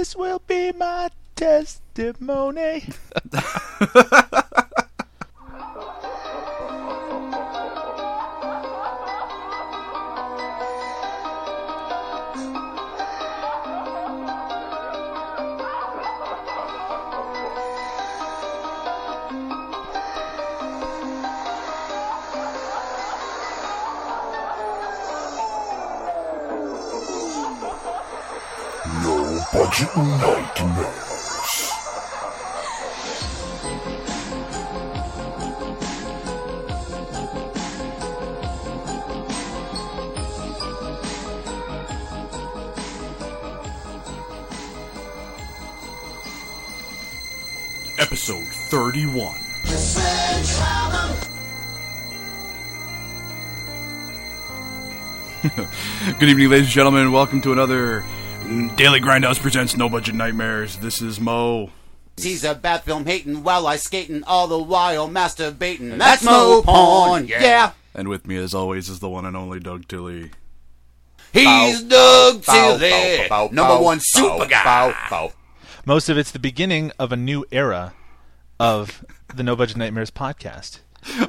This will be my testimony. Good evening, ladies and gentlemen. Welcome to another Daily Grindhouse presents No Budget Nightmares. This is Mo. He's a bad film hating while I skating all the while masturbating. That's Mo porn, yeah. And with me, as always, is the one and only Doug Tilley. He's Doug Tilley, number one super guy. Most of it's the beginning of a new era of the No Budget Nightmares podcast.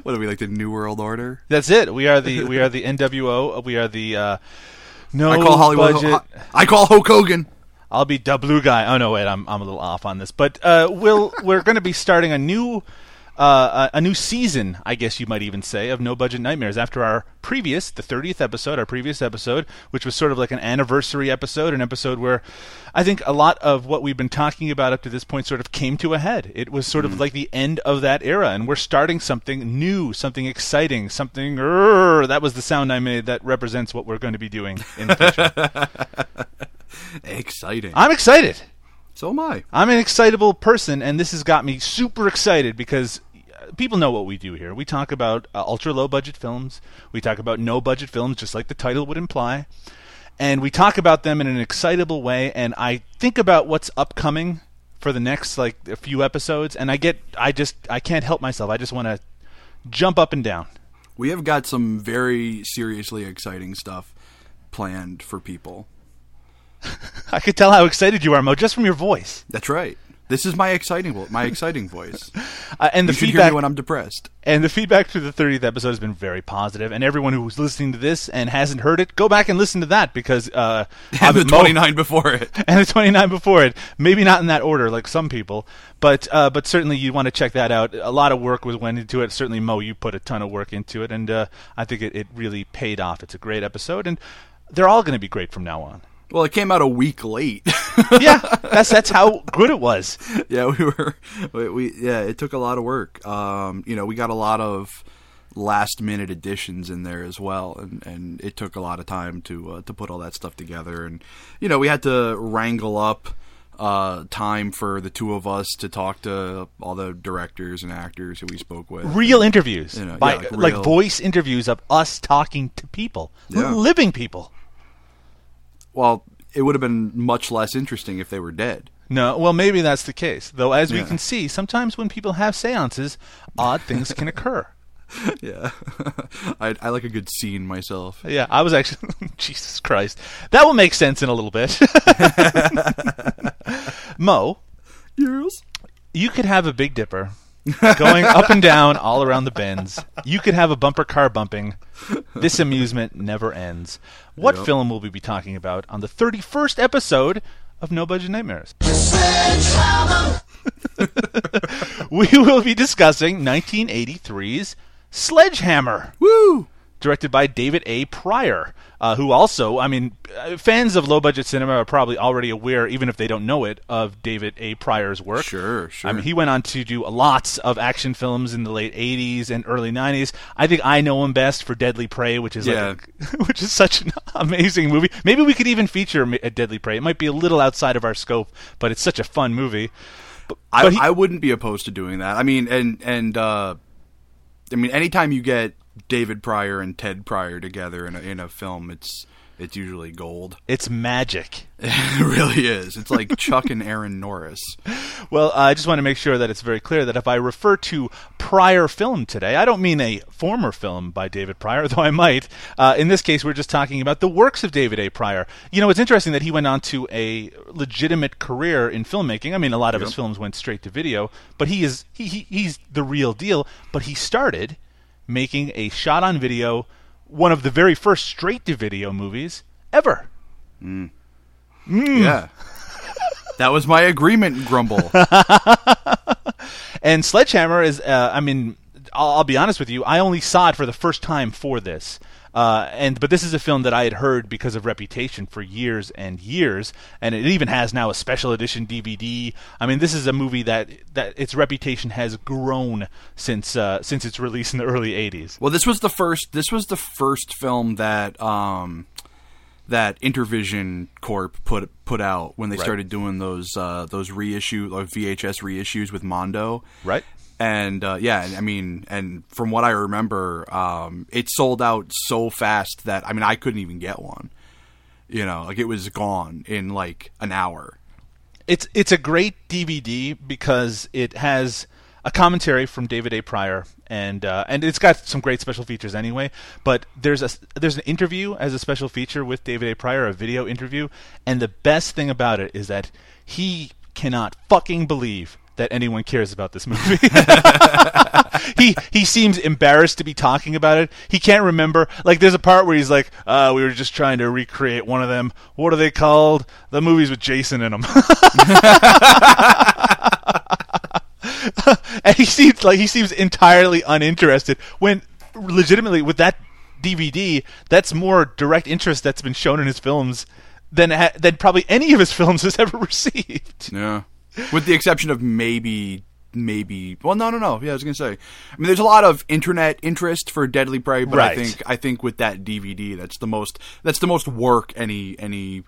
What are we like, the New World Order? That's it. We are the we are the NWO. We are the uh, no I call Hollywood. budget. I call Hulk Hogan. I'll be the blue guy. Oh no, wait, I'm I'm a little off on this, but uh, we'll we're going to be starting a new uh, a, a new season, I guess you might even say, of No Budget Nightmares after our previous, the 30th episode, our previous episode, which was sort of like an anniversary episode, an episode where I think a lot of what we've been talking about up to this point sort of came to a head. It was sort of like the end of that era, and we're starting something new, something exciting, something. That was the sound I made that represents what we're going to be doing in the future. Exciting. I'm excited. so am I. I'm an excitable person, and this has got me super excited because people know what we do here. We talk about uh, ultra low budget films. We talk about no budget films, just like the title would imply. And we talk about them in an excitable way. And I think about what's upcoming for the next like a few episodes, and I get, I just, I can't help myself. I just want to jump up and down. We have got some very seriously exciting stuff planned for people. I could tell how excited you are, Mo, just from your voice. That's right. This is my exciting, vo- my exciting voice. Uh, and the you feedback me when I'm depressed. And the feedback to the 30th episode has been very positive. And everyone who's listening to this and hasn't heard it, go back and listen to that because uh, And the Mo- 29 before it. and the 29 before it. Maybe not in that order, like some people, but uh, but certainly you want to check that out. A lot of work was went into it. Certainly, Mo, you put a ton of work into it, and uh, I think it, it really paid off. It's a great episode, and they're all going to be great from now on. Well, it came out a week late. yeah, that's that's how good it was. yeah, we were. We, we yeah, it took a lot of work. Um, you know, we got a lot of last minute additions in there as well, and, and it took a lot of time to uh, to put all that stuff together. And you know, we had to wrangle up uh, time for the two of us to talk to all the directors and actors who we spoke with. Real interviews, You know, by, yeah, like like voice interviews of us talking to people, Yeah. living people. Well, it would have been much less interesting if they were dead. No, well, maybe that's the case. Though, as we can see, sometimes when people have seances, odd things can occur. Yeah, I, I like a good scene myself. Yeah, I was actually. Jesus Christ. That will make sense in a little bit. Mo, Yes. you could have a Big Dipper going up and down all around the bends. You could have a bumper car bumping. This amusement never ends. What Yep. film will we be talking about on the 31st episode of No Budget Nightmares? we will be discussing 1983's Sledgehammer Woo! Directed by David A. Pryor, uh, who also, I mean, uh, fans of low budget cinema are probably already aware, even if they don't know it, of David A. Pryor's work. Sure, sure. I mean, he went on to do lots of action films in the late '80s and early '90s. I think I know him best for Deadly Prey, which is Yeah. like a, which is such an amazing movie. Maybe we could even feature a Deadly Prey. It might be a little outside of our scope, but it's such a fun movie. But, I, but he- I wouldn't be opposed to doing that. I mean, and and uh, I mean, anytime you get David Pryor and Ted Pryor together in a, in a film, it's It's usually gold. It's magic. It really is. It's like Chuck and Aaron Norris. Well, I just want to make sure that it's very clear that if I refer to Pryor film today, I don't mean a former film by David Pryor, though I might. Uh, in this case, we're just talking about the works of David A. Pryor. You know, it's interesting that he went on to a legitimate career in filmmaking. I mean, a lot of his films went straight to video, but he is he, he he's the real deal. But he started making a shot on video, one of the very first straight to video movies ever. Yeah. That was my agreement, Grumble. And Sledgehammer is, uh, I mean, I'll, I'll be honest with you, I only saw it for the first time for this. Uh, and but this is a film that I had heard because of reputation for years and years, and it even has now a special edition DVD. I mean, this is a movie that that its reputation has grown since uh, since its release in the early '80s. Well, this was the first. This was the first film that um, that Intervision Corp put put out when they started doing those uh, those reissue or VHS reissues with Mondo. Right. And uh, yeah, I mean, and from what I remember, um, it sold out so fast that I mean, I couldn't even get one. You know, like it was gone in like an hour. It's it's a great DVD because it has a commentary from David A. Pryor and uh, and it's got some great special features anyway. But there's a there's an interview as a special feature with David A. Pryor, a video interview, and the best thing about it is that he cannot fucking believe that anyone cares about this movie. he he seems embarrassed to be talking about it. He can't remember. Like there's a part where he's like, uh, "We were just trying to recreate one of them. What are they called? The movies with Jason in them." and he seems like he seems entirely uninterested when legitimately with that DVD, that's more direct interest that's been shown in his films than ha- than probably any of his films has ever received. Yeah. With the exception of maybe maybe well no no no yeah I was gonna say I mean there's a lot of internet interest for Deadly Prey but Right. I think I think with that DVD that's the most that's the most work any any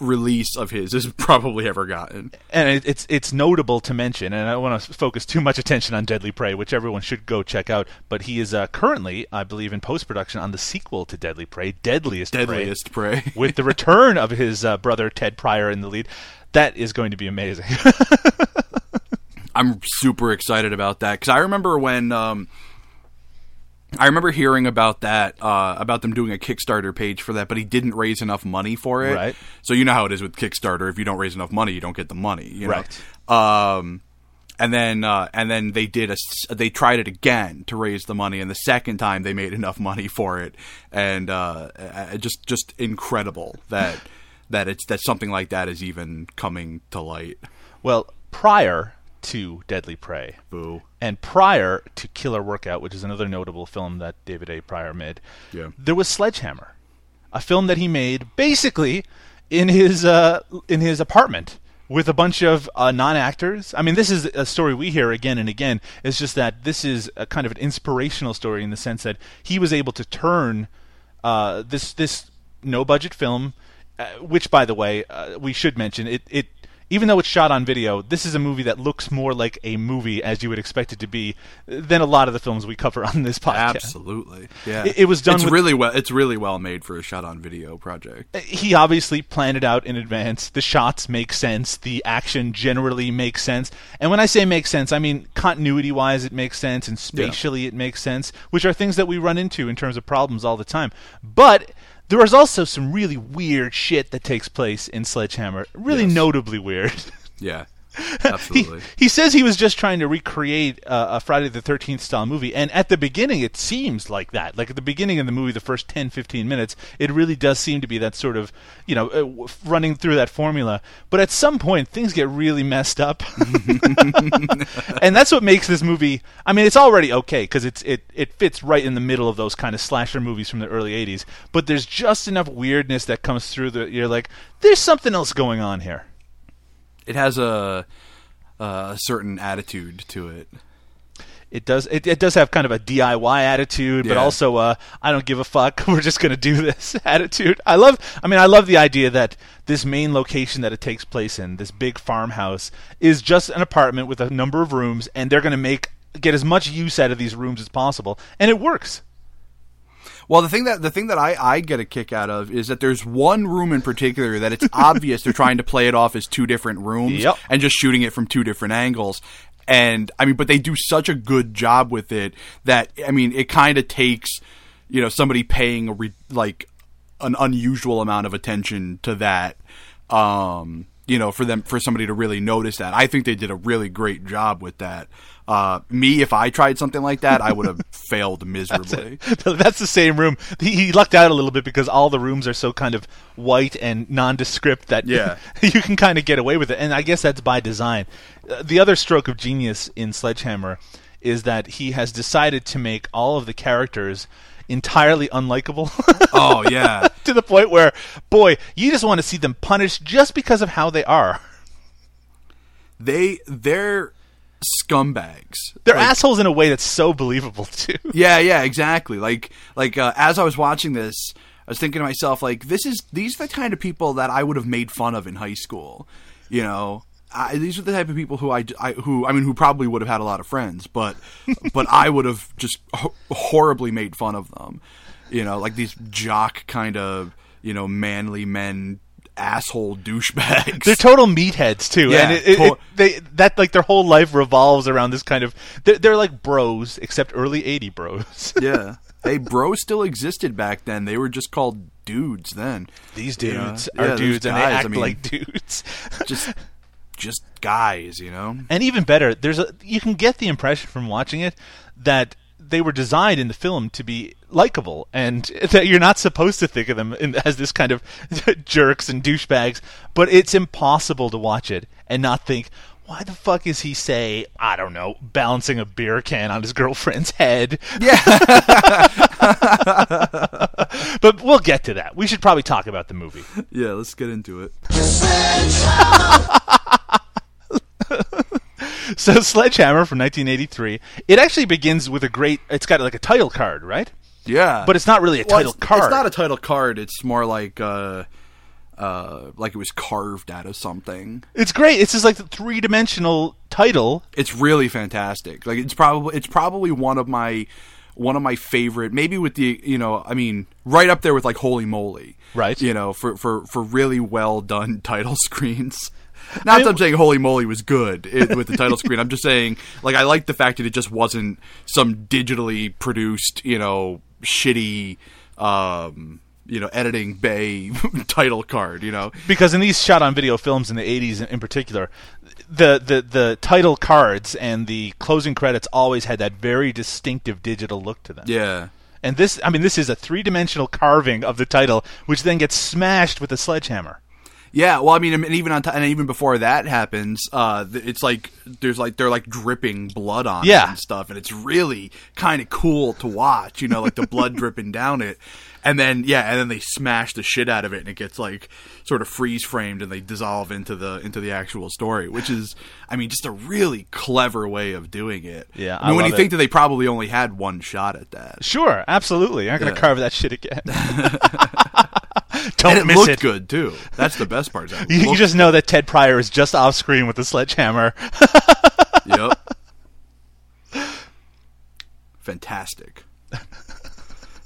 release of his has probably ever gotten and it, it's it's notable to mention, and I don't want to focus too much attention on Deadly Prey, which everyone should go check out. But he is uh, currently, I believe, in post production on the sequel to Deadly Prey, Deadliest, Deadliest Prey. Prey, with the return of his uh, brother Ted Pryor in the lead. That is going to be amazing. I'm super excited about that because I remember when um, I remember hearing about that uh, about them doing a Kickstarter page for that, but he didn't raise enough money for it. Right. So you know how it is with Kickstarter: if you don't raise enough money, you don't get the money. You know? Right. Um, and then uh, and then they did a they tried it again to raise the money, and the second time they made enough money for it, and uh, just just incredible that that it's that something like that is even coming to light. well, prior to Deadly Prey, Boo. and prior to Killer Workout, which is another notable film that David A. Pryor made, Yeah. there was Sledgehammer, a film that he made basically in his uh, in his apartment with a bunch of uh, non-actors. I mean, this is a story we hear again and again. It's just that this is a kind of an inspirational story in the sense that he was able to turn uh, this this no budget film, uh, which by the way uh, we should mention it it. Even though it's shot on video, this is a movie that looks more like a movie as you would expect it to be than a lot of the films we cover on this podcast. Absolutely, yeah. It- it was done It's with- really well. It's really well made for a shot-on-video project. he obviously planned it out in advance. The shots make sense. The action generally makes sense. And when I say makes sense, I mean continuity wise, it makes sense, and spatially, it makes sense, which are things that we run into in terms of problems all the time. But there is also some really weird shit that takes place in Sledgehammer. Really Yes. notably weird. Yeah, absolutely. he says he was just trying to recreate uh, a Friday the 13th style movie. And at the beginning, it seems like that. Like at the beginning of the movie, the first 10, 15 minutes, it really does seem to be that sort of, you know, uh, running through that formula. But at some point, things get really messed up. and that's what makes this movie. I mean, it's already okay because it's it, it fits right in the middle of those kind of slasher movies from the early 80s. But there's just enough weirdness that comes through that you're like, there's something else going on here. It has a a certain attitude to it. It does. It, it does have kind of a DIY attitude, but Yeah. also uh, I don't give a fuck. We're just gonna do this attitude. I love. I mean, I love the idea that this main location that it takes place in, this big farmhouse, is just an apartment with a number of rooms, and they're gonna make get as much use out of these rooms as possible, and it works. Well, the thing that the thing that I, I get a kick out of is that there's one room in particular that it's obvious they're trying to play it off as two different rooms Yep. and just shooting it from two different angles. And I mean, but they do such a good job with it that I mean, it kind of takes you know somebody paying a re- like an unusual amount of attention to that. Um, you know, for them for somebody to really notice that. I think they did a really great job with that. Uh, me, if I tried something like that, I would have failed miserably. That's the same room. He, he lucked out a little bit because all the rooms are so kind of white and nondescript that Yeah. you can kind of get away with it. And I guess that's by design. Uh, the other stroke of genius in Sledgehammer is that he has decided to make all of the characters entirely unlikable Oh yeah, to the point where, boy, you just want to see them punished just because of how they are. they they're scumbags. They're Like, assholes in a way that's so believable too. Yeah, yeah, exactly. Like like uh, as I was watching this, I was thinking to myself like this is these are the kind of people that I would have made fun of in high school. You know, I, these are the type of people who I, I who I mean who probably would have had a lot of friends, but but I would have just ho- horribly made fun of them. You know, like these jock kind of you know manly men asshole douchebags. They're total meatheads too, Yeah, and it, it, to- it- they that like their whole life revolves around this kind of. They're, they're like bros, except early eighty bros. yeah. Hey, bro still existed back then. They were just called dudes then. These dudes Yeah, are those dudes, and they guys, I act mean- like dudes. Just just guys, you know? and even better, there's a you can get the impression from watching it that they were designed in the film to be likable, and that you're not supposed to think of them in, as this kind of jerks and douchebags. But it's impossible to watch it and not think. Why the fuck is he say I don't know balancing a beer can on his girlfriend's head? Yeah. But we'll get to that. We should probably talk about the movie. yeah, let's get into it. So Sledgehammer from 1983. It actually begins with a great. It's got like a title card, right? Yeah. But it's not really a Well, title it's, card. It's not a title card. It's more like uh uh like it was carved out of something. It's great. It's just like the three dimensional title. It's really fantastic. Like it's probably it's probably one of my one of my favorite maybe with the you know, I mean, right up there with like Holy Moly. Right. You know, for for for really well done title screens. Not I- that I'm saying Holy Moly was good it, with the title screen. I'm just saying, like, I like the fact that it just wasn't some digitally produced, you know, shitty, um, you know, editing bay title card. You know, Because in these shot on video films in the 80s in, in particular, the, the, the title cards and the closing credits always had that very distinctive digital look to them. yeah, And this, I mean, this is a three dimensional carving of the title, which then gets smashed with a sledgehammer. Yeah. Well, I mean, and even on t- and even before that happens, uh, it's like there's like they're like dripping blood on Yeah. it and stuff, and it's really kind of cool to watch. You know, like the blood dripping down it. And then yeah, and then they smash the shit out of it, and it gets like sort of freeze framed, and they dissolve into the into the actual story, which is, I mean, just a really clever way of doing it. Yeah, I mean, I when you love think that they probably only had one shot at that, Sure, absolutely. You're not going to Yeah. carve that shit again. Don't and it miss looked it. good too. That's the best part. You, you just know that Ted Pryor is just off screen with the sledgehammer. Yep. Fantastic.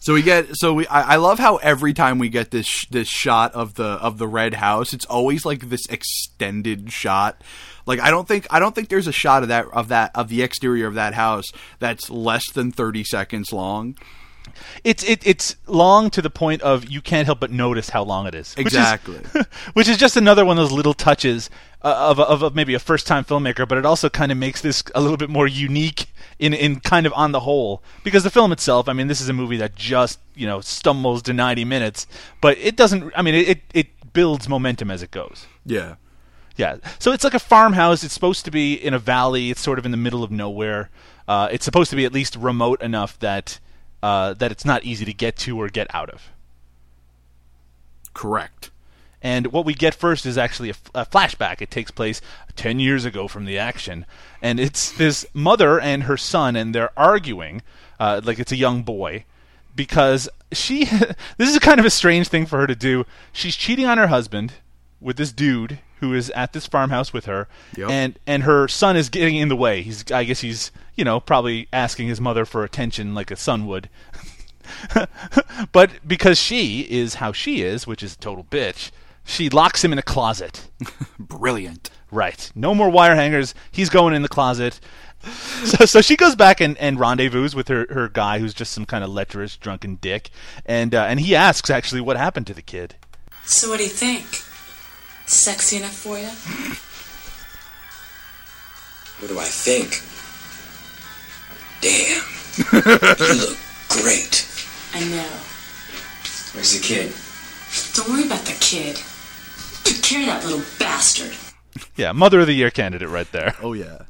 So we get so we I, I love how every time we get this sh- this shot of the of the red house it's always like this extended shot like I don't think I don't think there's a shot of that of that of the exterior of that house that's less than 30 seconds long It's it, it's long to the point of you can't help but notice how long it is. Which is- Exactly. Which is just another one of those little touches uh, of, of maybe a first time filmmaker, but it also kind of makes this a little bit more unique in in kind of on the whole because the film itself. I mean, this is a movie that just you know stumbles to ninety minutes, but it doesn't. I mean, it it, it builds momentum as it goes. yeah Yeah. So it's like a farmhouse. It's supposed to be in a valley. It's sort of in the middle of nowhere. Uh, it's supposed to be at least remote enough that uh, that it's not easy to get to or get out of. correct And what we get first is actually a, f- a flashback. It takes place 10 years ago from the action. And it's this mother and her son, and they're arguing, uh, like it's a young boy, because she. this is kind of a strange thing for her to do. She's cheating on her husband with this dude who is at this farmhouse with her, Yep. and and her son is getting in the way. He's, I guess, he's, you know, probably asking his mother for attention like a son would. but because she is how she is, which is a total bitch, she locks him in a closet. Brilliant. Right. No more wire hangers. He's going in the closet. So, so she goes back and, and rendezvous with her, her guy who's just some kind of lecherous drunken dick, and uh, and he asks actually what happened to the kid. So what do you think? Sexy enough for you? What do I think? Damn. you look great. I know. Where's the kid? Don't worry about the kid. Take care of that little bastard. Yeah, Mother of the Year candidate right there. Oh yeah.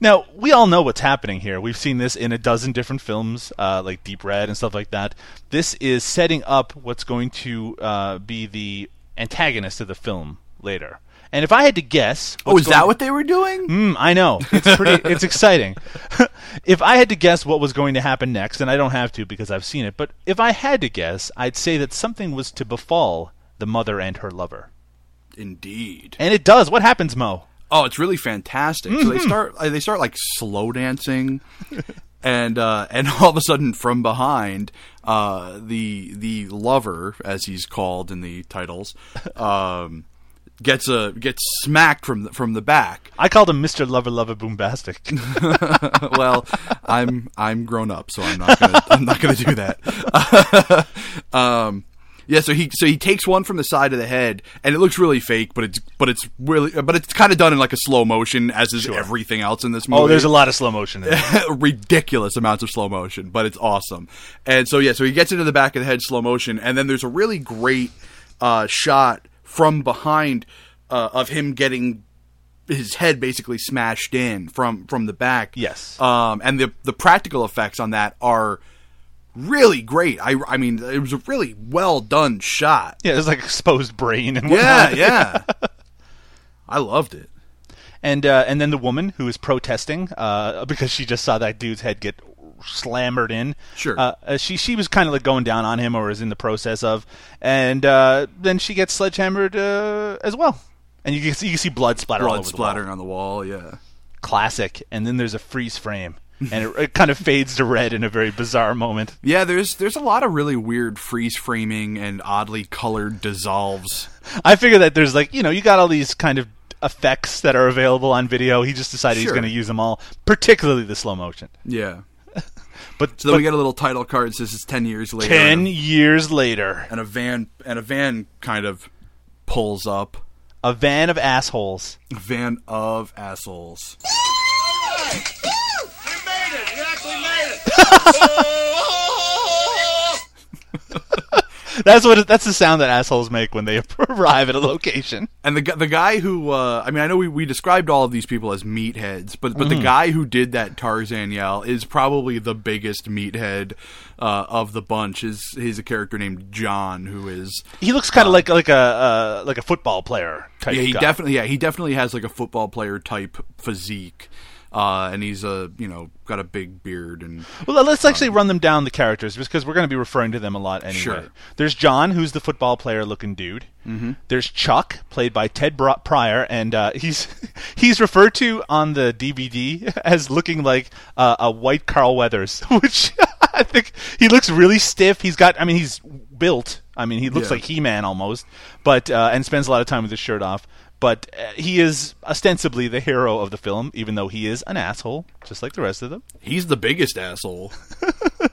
Now, we all know what's happening here. We've seen this in a dozen different films, uh, like Deep Red and stuff like that. This is setting up what's going to uh, be the antagonist of the film later. And if I had to guess, Oh, is that what they were doing? Mm, I know. It's pretty. it's exciting. if I had to guess what was going to happen next, and I don't have to because I've seen it, but if I had to guess, I'd say that something was to befall the mother and her lover, Indeed. and it does. What happens, Mo? Oh, it's really fantastic. So they start uh, they start like slow dancing, and uh, and all of a sudden from behind, uh, the the lover, as he's called in the titles, um, gets a gets smacked from the, from the back. I called him Mister Lover Lover Boombastic. well, I'm I'm grown up, so I'm not gonna I'm not gonna do that. um, yeah, so he so he takes one from the side of the head, and it looks really fake, but it's but it's really but it's kind of done in like a slow motion, as is everything else in this movie. oh, there's a lot of slow motion. In ridiculous amounts of slow motion, but it's awesome. And so yeah, so he gets into the back of the head slow motion, and then there's a really great uh, shot from behind uh, of him getting his head basically smashed in from from the back. Yes. Um, and the the practical effects on that are really great. I I mean, it was a really well done shot. Yeah, it was like exposed brain and Yeah, yeah. I loved it. And uh, and then the woman who is protesting uh, because she just saw that dude's head get slammered in. Sure. Uh, uh, she she was kind of like going down on him or is in the process of, and uh, then she gets sledgehammered uh, as well. And you can see you can see blood splatter all Blood over splattering the on the wall. Yeah. Classic. And then there's a freeze frame, and it, it kind of fades to red in a very bizarre moment. Yeah, there's there's a lot of really weird freeze framing and oddly colored dissolves. I figure that there's like you know you got all these kind of effects that are available on video. He just decided he's going to use them all, particularly the slow motion. Yeah. But, So then but we get a little title card that says it's ten years later. ten and, years later, and a van and a van kind of pulls up. a van of assholes. A van of assholes. That's what it, that's the sound that assholes make when they arrive at a location. And the the guy who uh, I mean I know we, we described all of these people as meatheads, but but the guy who did that Tarzan yell is probably the biggest meathead uh, of the bunch. Is he's a character named John who is He looks kind of like like a uh, like a football player type. yeah he guy. definitely yeah he definitely has like a football player type physique. Uh, and he's a you know got a big beard and Well, let's actually run them down the characters because we're going to be referring to them a lot anyway. Sure. There's John, who's the football player looking dude. Mm-hmm. There's Chuck, played by Ted Pryor, and uh, he's he's referred to on the DVD as looking like uh, a white Carl Weathers, which I think he looks really stiff. He's got, I mean, he's built. I mean, he looks Yeah. like He-Man almost, but uh, and spends a lot of time with his shirt off. But uh, he is ostensibly the hero of the film, even though he is an asshole, just like the rest of them. he's the biggest asshole.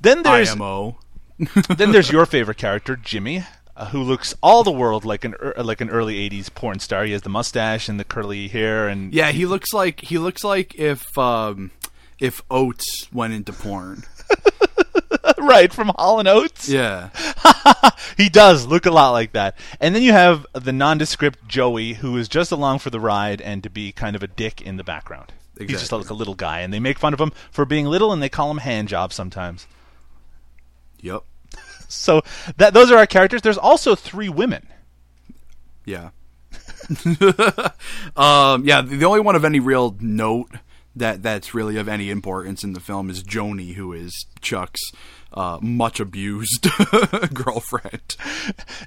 Then there's IMO. then there's your favorite character, Jimmy, uh, who looks all the world like an er- like an early '80s porn star. He has the mustache and the curly hair, and Yeah, he looks like he looks like if um, if Oates went into porn. right from Hall and Oates. Yeah. He does look a lot like that. And then you have the nondescript Joey, who is just along for the ride and to be kind of a dick in the background. He's just like a little guy, and they make fun of him for being little, and they call him hand job sometimes. Yep. So that those are our characters. There's also three women. Yeah. um, yeah, the the only one of any real note that that's really of any importance in the film is Joni, who is Chuck's uh, much abused girlfriend.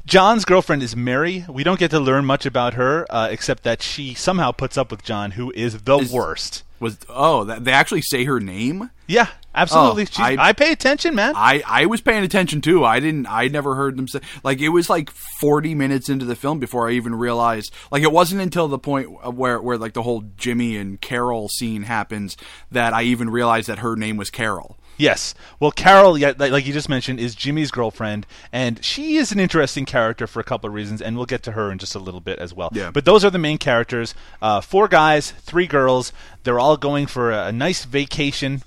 John's girlfriend is Mary. We don't get to learn much about her, uh, except that she somehow puts up with John, who is the Is- worst. Was oh, that, they actually say her name? Yeah, Absolutely. Oh, I- I, pay attention, man. I, I was paying attention too. I didn't. I never heard them say like it was like forty minutes into the film before I even realized. Like it wasn't until the point where where like the whole Jimmy and Carol scene happens that I even realized that her name was Carol. Yes. Well, Carol, like, you just mentioned, is Jimmy's girlfriend, and she is an interesting character for a couple of reasons, and we'll get to her in just a little bit as well. Yeah. But those are the main characters. Uh, four guys, three girls. They're all going for a nice vacation.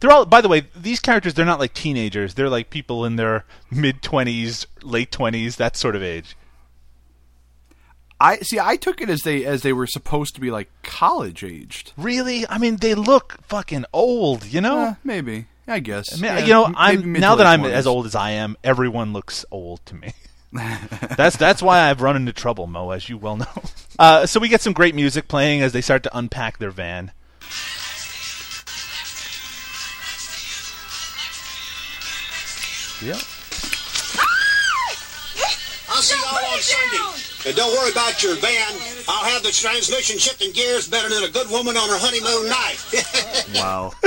They're all, by the way, these characters. They're not like teenagers. They're like people in their mid twenties, late twenties, that sort of age. I see. I took it as they as they were supposed to be like college aged. Really? I mean, they look fucking old. You know. Uh, maybe. I guess. I mean, Yeah, you know, I'm now that I'm 20s. as old as I am, everyone looks old to me. that's that's why I've run into trouble, Mo, as you well know. Uh, so we get some great music playing as they start to unpack their van. Yep. I'll see y'all on Sunday. And don't worry about your van. I'll have the transmission shifting gears better than a good woman on her honeymoon night. Wow.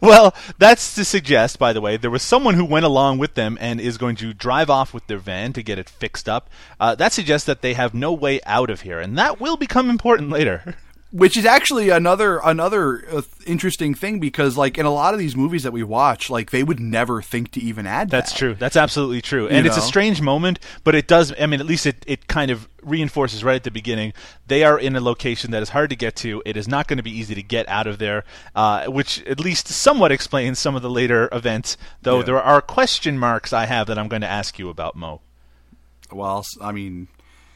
Well, that's to suggest, by the way, there was someone who went along with them and is going to drive off with their van to get it fixed up. Uh, that suggests that they have no way out of here, and that will become important later. which is actually another another uh, interesting thing because like in a lot of these movies that we watch like they would never think to even add That's that. true. That's absolutely true. And it's a strange moment, but it does. I mean, at least it, it kind of reinforces right at the beginning. They are in a location that is hard to get to. It is not going to be easy to get out of there, uh, which at least somewhat explains some of the later events. Though Yeah. there are question marks I have that I'm going to ask you about, Mo. well i mean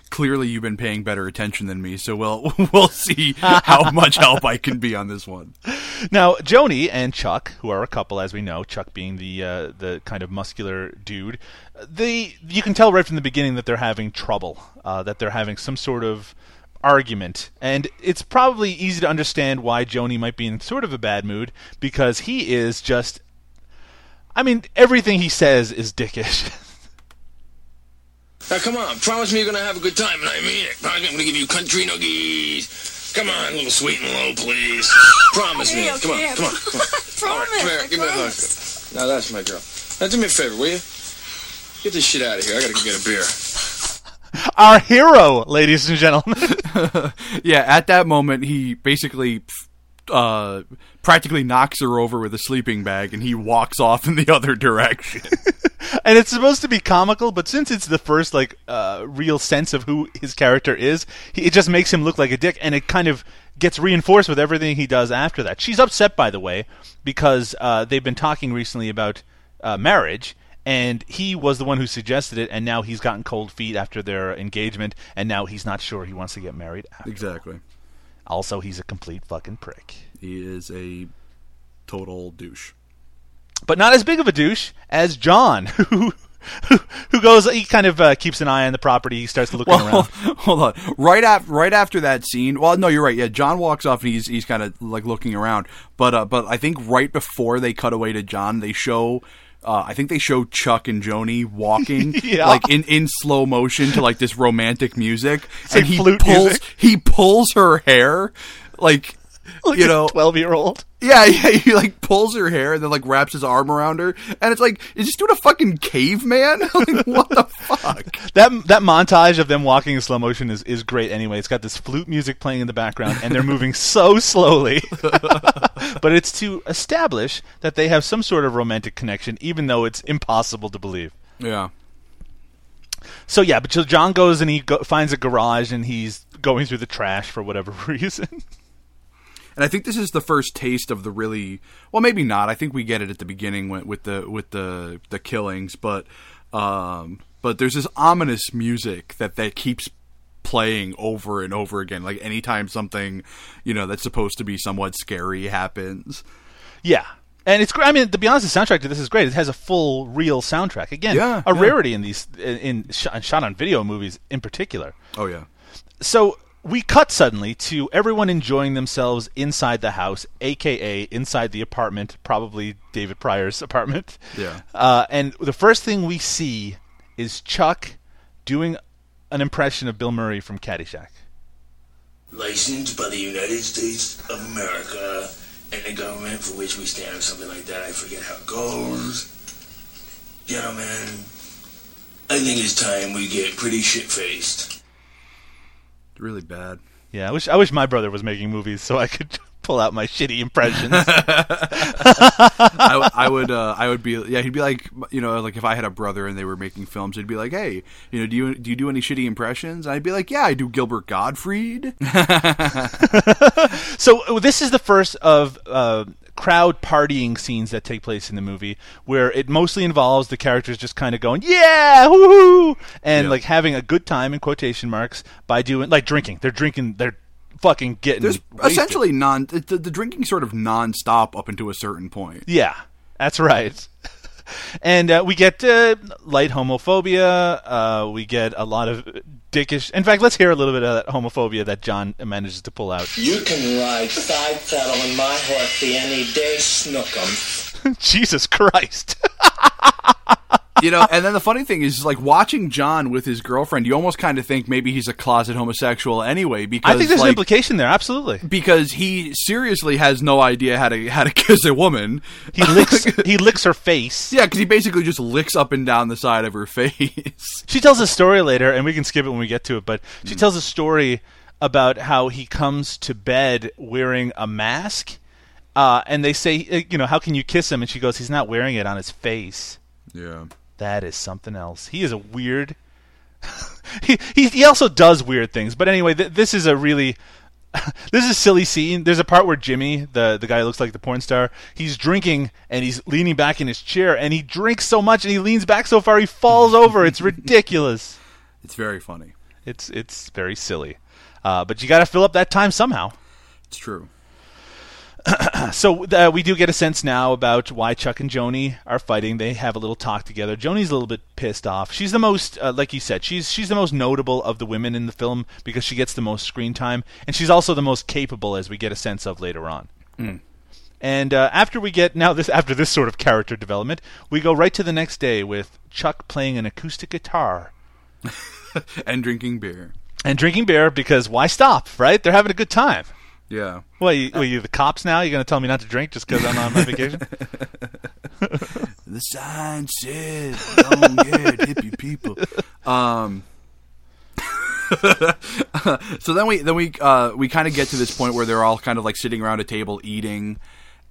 clearly you've been paying better attention than me so we'll we'll see how much help i can be on this one Now, Joni and Chuck, who are a couple, as we know, Chuck being the uh, the kind of muscular dude, they you can tell right from the beginning that they're having trouble, uh, that they're having some sort of argument, and it's probably easy to understand why Joni might be in sort of a bad mood because he is just. I mean, everything he says is dickish. Now come on, promise me you're gonna have a good time, and I mean it. I'm gonna give you country noogies. Come on, a little sweet and low, please. promise me. Come on, come on, come on. All right, come here, I give me a hug. Now that's my girl. Now do me a favor, will you? Get this shit out of here. I gotta go get a beer. Our hero, ladies and gentlemen. yeah at that moment he basically uh practically knocks her over with a sleeping bag and he walks off in the other direction and it's supposed to be comical, but since it's the first like uh, real sense of who his character is, he, it just makes him look like a dick, and it kind of gets reinforced with everything he does after that. She's upset, by the way, because uh, they've been talking recently about uh, marriage. And he was the one who suggested it, and now he's gotten cold feet after their engagement, and now he's not sure he wants to get married. After. exactly Also, he's a complete fucking prick. he is a total douche but not as big of a douche as John, who who, goes. He kind of uh, keeps an eye on the property. He starts looking Well, around. hold on. Right after right after that scene. Well, no, you're right. Yeah, John walks off and he's he's kind of like looking around. But uh, but I think right before they cut away to John, they show. Uh, I think they show Chuck and Joni walking Yeah. like in, in slow motion to like this romantic music, like and he flute pulls music. he pulls her hair, like, like you know, twelve-year-old. yeah, yeah, he like pulls her hair and then like wraps his arm around her, and it's like, is this dude a fucking caveman? like, what the fuck? That that montage of them walking in slow motion is, is great. Anyway, it's got this flute music playing in the background, and they're moving so slowly. but it's to establish that they have some sort of romantic connection, even though it's impossible to believe. Yeah. So yeah, but John goes and he go, finds a garage, and he's going through the trash for whatever reason. And I think this is the first taste of the really well, maybe not. I think we get it at the beginning with, with the with the the killings, but um, but there's this ominous music that that keeps playing over and over again. Like anytime something you know that's supposed to be somewhat scary happens. Yeah. And it's great. I mean, to be honest, the soundtrack to this is great. It has a full, real soundtrack. Again, Yeah, a yeah. rarity in these in, in shot, shot on video movies in particular. Oh yeah. So we cut suddenly to everyone enjoying themselves inside the house, aka inside the apartment, probably David Pryor's apartment. Yeah. Uh, and the first thing we see is Chuck doing an impression of Bill Murray from Caddyshack. Licensed by the United States of America and the government for which we stand, or something like that. I forget how it goes. Gentlemen, I think it's time we get pretty shit faced. Really bad. Yeah, I wish I wish my brother was making movies so I could pull out my shitty impressions. I would uh, I would be yeah he'd be like you know like if I had a brother and they were making films he'd be like hey you know do you do you do any shitty impressions I'd be like yeah I do Gilbert Gottfried so this is the first of uh, crowd partying scenes that take place in the movie, where it mostly involves the characters just kind of going yeah, woohoo, and Yeah. like having a good time in quotation marks by doing like drinking. They're drinking. They're fucking getting. there's wasted. essentially non the, the drinking sort of non-stop up until a certain point Yeah, that's right. and uh, we get uh, light homophobia. Uh, we get a lot of dickish. In fact, let's hear a little bit of that homophobia that John manages to pull out. You can ride side saddle on my horsey any day, Snookum. Jesus Christ. you know and then the funny thing is like watching John with his girlfriend you almost kind of think maybe he's a closet homosexual anyway because I think there's an implication there. Absolutely. because he seriously has no idea how to how to kiss a woman He licks. he licks her face. yeah because he basically just licks up and down the side of her face She tells a story later, and we can skip it when we get to it. But she tells a story about how he comes to bed wearing a mask, uh, and they say, uh, you know, how can you kiss him? And she goes, he's not wearing it on his face. yeah That is something else. He is a weird. he, he he also does weird things. But anyway, th- this is a really. this is a silly scene. There's a part where Jimmy, the the guy who looks like the porn star, he's drinking and he's leaning back in his chair and he drinks so much and he leans back so far he falls over. It's ridiculous. it's very funny It's it's very silly. Uh, but you got to fill up that time somehow. it's true So uh, we do get a sense now about why Chuck and Joni are fighting. They have a little talk together. Joni's a little bit pissed off. She's the most, uh, like you said, she's she's the most notable of the women in the film because she gets the most screen time, and she's also the most capable, as we get a sense of later on. And uh, after we get now this after this sort of character development, we go right to the next day with Chuck playing an acoustic guitar and drinking beer and drinking beer because why stop? Right? They're having a good time. Yeah Well, you, well, you the cops now? You're going to tell me not to drink just because I'm on my vacation? The sign says, "Don't get hippie people." Um. so then we then we uh, we kind of get to this point where they're all kind of like sitting around a table eating,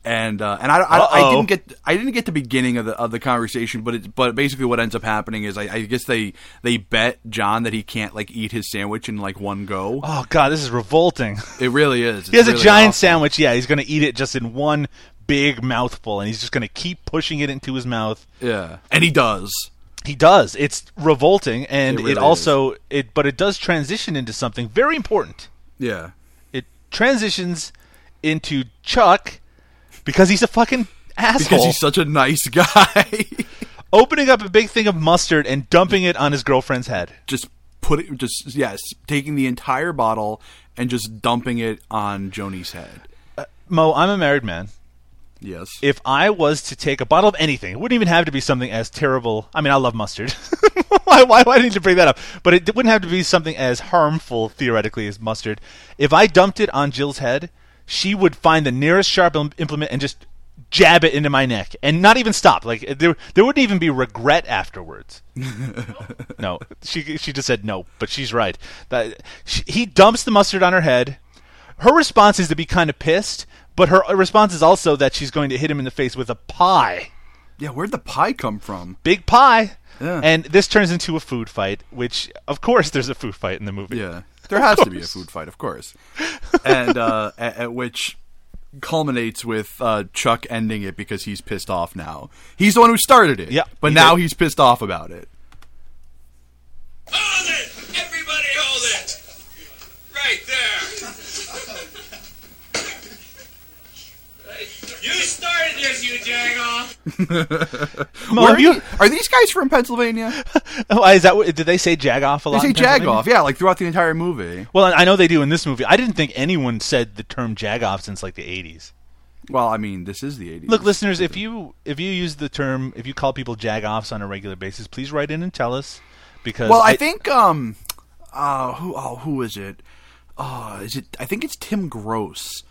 and uh, and I, I, I didn't get I didn't get the beginning of the of the conversation, but it, but basically what ends up happening is I, I guess they they bet John that he can't like eat his sandwich in like one go. oh God, this is revolting. It really is. He has a giant sandwich. Yeah, he's going to eat it just in one big mouthful, and he's just going to keep pushing it into his mouth. Yeah, and he does. He does. It's revolting, and It it, really also it, but it does transition into something very important. Yeah. It transitions into Chuck because he's a fucking asshole. Because he's such a nice guy. opening up a big thing of mustard and dumping it on his girlfriend's head. just put it just yes, taking the entire bottle and just dumping it on Joni's head. Uh, Mo, I'm a married man. Yes. if I was to take a bottle of anything, it wouldn't even have to be something as terrible. I mean, I love mustard. why, why, why do I need to bring that up? But it wouldn't have to be something as harmful, theoretically, as mustard. If I dumped it on Jill's head, she would find the nearest sharp implement and just jab it into my neck and not even stop. Like uh, there, there wouldn't even be regret afterwards. no, she she just said no, but she's right. That she, he dumps the mustard on her head. Her response is to be kind of pissed, but her uh, response is also that she's going to hit him in the face with a pie, yeah, where'd the pie come from? big pie. Yeah. And this turns into a food fight, which of course there's a food fight in the movie. Yeah. There has to be a food fight, of course. And uh, at, at which culminates with uh, Chuck ending it because he's pissed off now. He's the one who started it. Yeah, But he now did. he's pissed off about it. Hold it! Everybody hold it! Right there! You started this, you jagoff! Mo, are, you- you- are these guys from Pennsylvania? Oh, is that what, did they say jagoff a lot? They lot? say in jagoff, yeah, like throughout the entire movie. Well, I know they do in this movie. I didn't think anyone said the term jagoff since like the 80s. Well, I mean, this is the 80s. Look, listeners, if you if you use the term, if you call people jagoffs on a regular basis, please write in and tell us because Well, I, think um, uh, who oh who is it? Uh, is it? I think it's Tim Gross.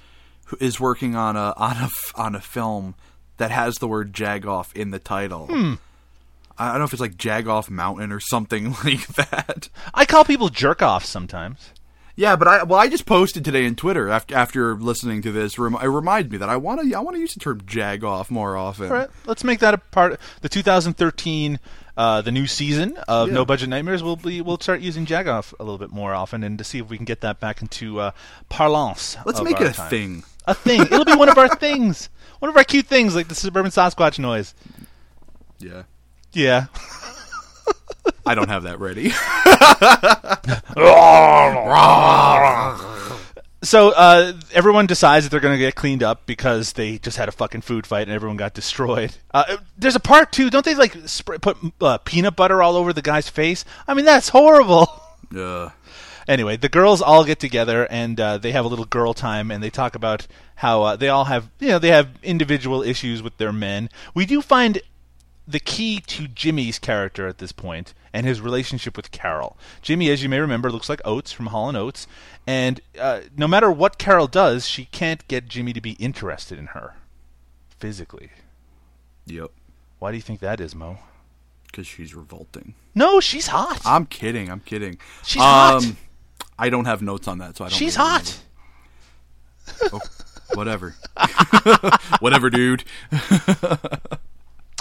Who is working on a on a on a film that has the word Jagoff in the title. Hmm. I don't know if it's like Jagoff Mountain or something like that. I call people jerk offs sometimes. Yeah, but I well I just posted today in Twitter after after listening to this. Rem- it reminded me that I want to I want to use the term Jagoff more often. All right, let's make that a part. Of, The 2013, uh, the new season of Yeah. No Budget Nightmares, we'll be we'll start using Jagoff a little bit more often, and to see if we can get that back into uh, parlance. Let's make it a time. thing. A thing. It'll be one of our things. One of our cute things, like the suburban Sasquatch noise. Yeah. Yeah. I don't have that ready. So uh, everyone decides that they're going to get cleaned up because they just had a fucking food fight and everyone got destroyed. Uh, there's a part too, don't they? Like spray, put uh, peanut butter all over the guy's face. I mean, that's horrible. uh, Anyway, the girls all get together and uh, they have a little girl time, and they talk about how uh, they all have, you know, they have individual issues with their men. We do find the key to Jimmy's character at this point and his relationship with Carol. Jimmy, as you may remember, looks like Oates from Hall and Oates, and uh, no matter what Carol does, she can't get Jimmy to be interested in her physically. yep. Why do you think that is, Mo? Because she's revolting. No, she's hot. I'm kidding. I'm kidding. Um, She's hot. I don't have notes on that, so I don't. she's really hot. remember. Oh, whatever. Whatever, dude.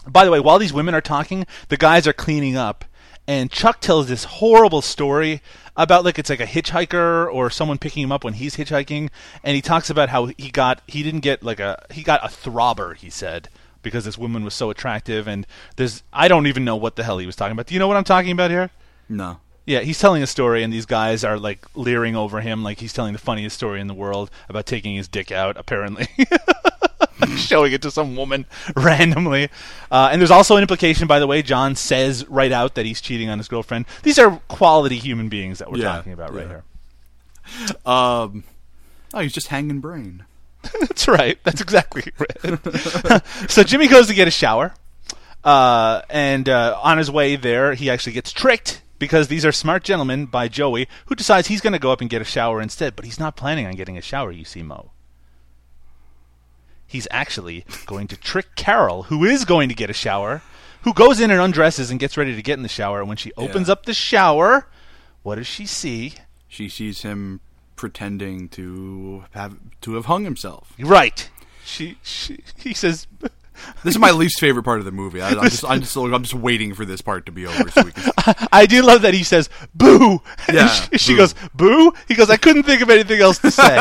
By the way, while these women are talking, the guys are cleaning up, and Chuck tells this horrible story about like it's like a hitchhiker or someone picking him up when he's hitchhiking, and he talks about how he got he didn't get like a he got a throbber, he said, because this woman was so attractive, and there's I don't even know what the hell he was talking about. Do you know what I'm talking about here? No. Yeah, he's telling a story, and these guys are like leering over him, like he's telling the funniest story in the world about taking his dick out, apparently. Showing it to some woman randomly. Uh, and there's also an implication, by the way, John says right out that he's cheating on his girlfriend. These are quality human beings that we're Yeah, talking about right yeah. here. Um. Oh, he's just hanging brain. That's right. That's exactly right. so Jimmy goes to get a shower, uh, and uh, on his way there, he actually gets tricked because these are smart gentlemen by Joey, who decides he's going to go up and get a shower instead. But he's not planning on getting a shower. You see, Mo. He's actually going to trick Carol, who is going to get a shower, who goes in and undresses and gets ready to get in the shower. And when she opens Yeah. up the shower, what does she see? She sees him pretending to have to have hung himself. Right. She, she he says, This is my least favorite part of the movie. I, I'm just I'm just I'm just waiting for this part to be over so we can. I do love that he says "boo." Yeah, she, she goes "boo." He goes, "I couldn't think of anything else to say."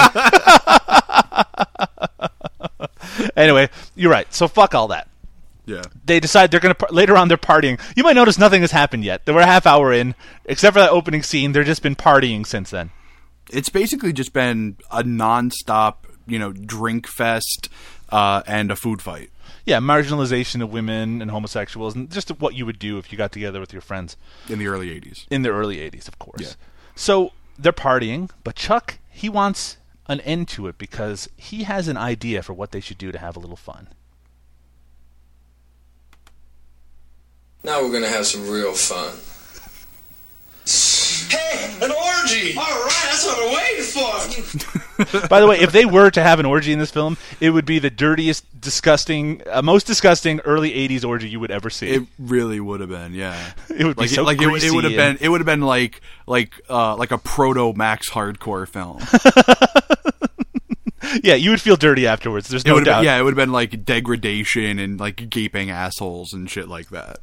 anyway, you're right. So fuck all that. Yeah. They decide they're gonna par- later on. They're partying. You might notice nothing has happened yet. They were a half hour in, except for that opening scene. They've just been partying since then. It's basically just been a non-stop, you know, drink fest uh, and a food fight. Yeah, marginalization of women and homosexuals, and just what you would do if you got together with your friends. in the early 80s. in the early 80s, of course. Yeah. So they're partying, but Chuck, he wants an end to it because he has an idea for what they should do to have a little fun. Now we're gonna have some real fun. Hey, an orgy! All right, that's what we're waiting for. By the way, if they were to have an orgy in this film, it would be the dirtiest, disgusting, uh, most disgusting early 80s orgy you would ever see. It really would have been, yeah. It would be like so like it, would- it would have greasy been it would have been like like uh like a proto Max hardcore film. yeah, you would feel dirty afterwards. There's no doubt. been, yeah, it would have been like degradation and like gaping assholes and shit like that.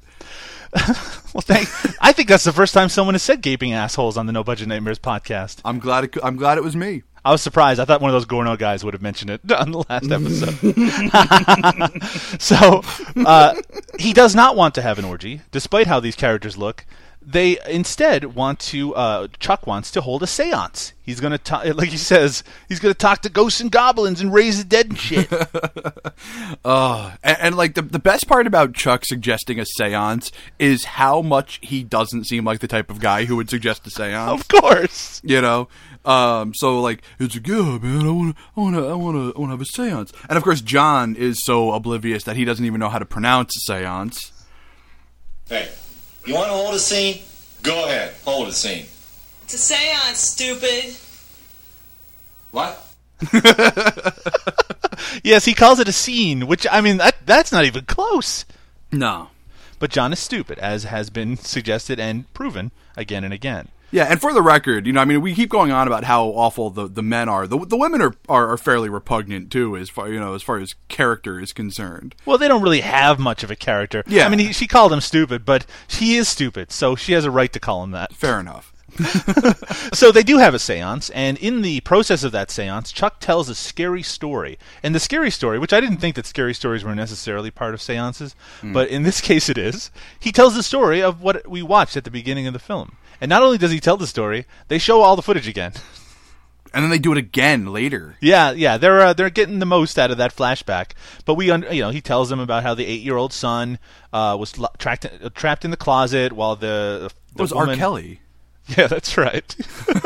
Well, thank. I think that's the first time someone has said "gaping assholes" on the No Budget Nightmares podcast. I'm glad it, I'm glad it was me. I was surprised. I thought one of those Gorno guys would have mentioned it on the last episode. so uh, he does not want to have an orgy, despite how these characters look. They instead want to. Uh, Chuck wants to hold a séance. He's gonna, talk, like he says, he's gonna talk to ghosts and goblins and raise the dead and shit. Uh, and, and like the the best part about Chuck suggesting a séance is how much he doesn't seem like the type of guy who would suggest a séance. of course. you know um so like it's like yeah man i want to i want to i want to i want to have a séance and of course john is so oblivious that he doesn't even know how to pronounce séance Hey, you want to hold a scene? Go ahead, hold a scene. It's a seance, stupid. What? yes, he calls it a scene, which I mean that that's not even close. No. But John is stupid, as has been suggested and proven again and again. Yeah, and for the record, you know, I mean, we keep going on about how awful the, the men are. The, the women are, are, are fairly repugnant too, as far you know, as far as character is concerned. Well, they don't really have much of a character. Yeah. I mean, he, she called him stupid, but he is stupid, so she has a right to call him that. Fair enough. So they do have a seance, and in the process of that seance, Chuck tells a scary story. And the scary story, which I didn't think that scary stories were necessarily part of seances, but in this case it is, he tells the story of what we watched at the beginning of the film. And not only does he tell the story, they show all the footage again. And then they do it again later. Yeah, yeah, they're uh, they're getting the most out of that flashback. But we, un- you know, he tells them about how the eight-year-old son uh, was lo- tracked, uh, trapped in the closet while the, the It was R. Kelly. Yeah, that's right.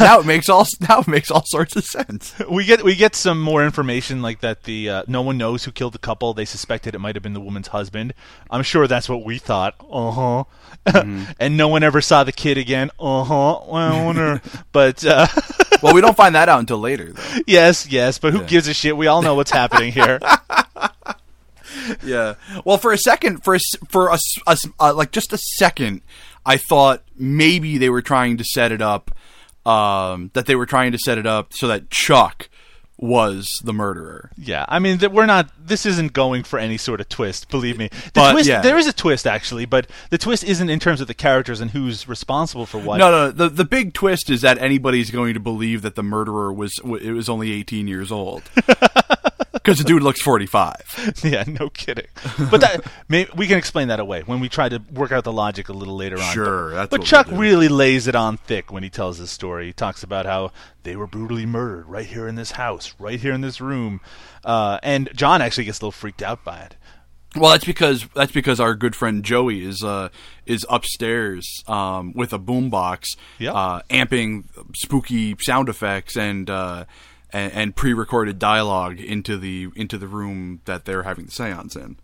now it makes all now it makes all sorts of sense. we get we get some more information like that. The uh, no one knows who killed the couple. They suspected it might have been the woman's husband. I'm sure that's what we thought. Uh huh. and no one ever saw the kid again. Uh huh. Well, I wonder. but uh, Well, we don't find that out until later, though. yes, yes. But who gives a shit? We all know what's happening here. Yeah. Well, for a second, for a, for a, a s- uh, like just a second, I thought maybe they were trying to set it up. Um, that they were trying to set it up so that Chuck was the murderer. Yeah, I mean that we're not. This isn't going for any sort of twist. Believe me. The But, twist. yeah. There is a twist actually, but the twist isn't in terms of the characters and who's responsible for what. No, no. The the big twist is that anybody's going to believe that the murderer was it was only 18 years old. Because the dude looks 45. yeah, no kidding. But that may, we can explain that away when we try to work out the logic a little later on. Sure, But, but Chuck we'll really lays it on thick when he tells his story. He talks about how they were brutally murdered right here in this house, right here in this room, uh, and John actually gets a little freaked out by it. Well, that's because that's because our good friend Joey is uh is upstairs um with a boombox, Yep. uh, amping spooky sound effects and uh and, and pre-recorded dialogue into the into the room that they're having the séance in.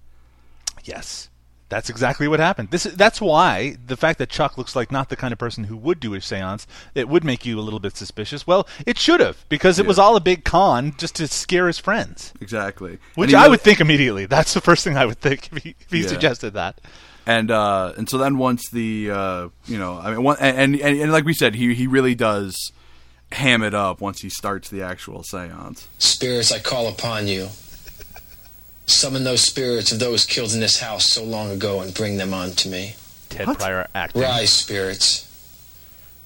Yes. That's exactly what happened. This that's why the fact that Chuck looks like not the kind of person who would do a séance, it would make you a little bit suspicious. Well, it should have because it was all a big con just to scare his friends. Exactly. Which I would think immediately. That's the first thing I would think if he, if he Yeah. suggested that. and uh, and so then once the uh, you know I mean one, and, and and like we said he he really does ham it up once he starts the actual séance. Spirits, I call upon you. Summon those spirits of those killed in this house so long ago and bring them unto me. Ted Prior acting. Rise, spirits.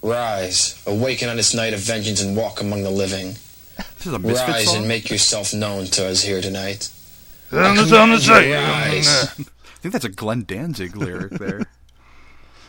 Rise, awaken on this night of vengeance and walk among the living. This is a Misfits Rise song. and make yourself known to us here tonight. On the- I on the command you, side. rise. I think that's a Glenn Danzig lyric there.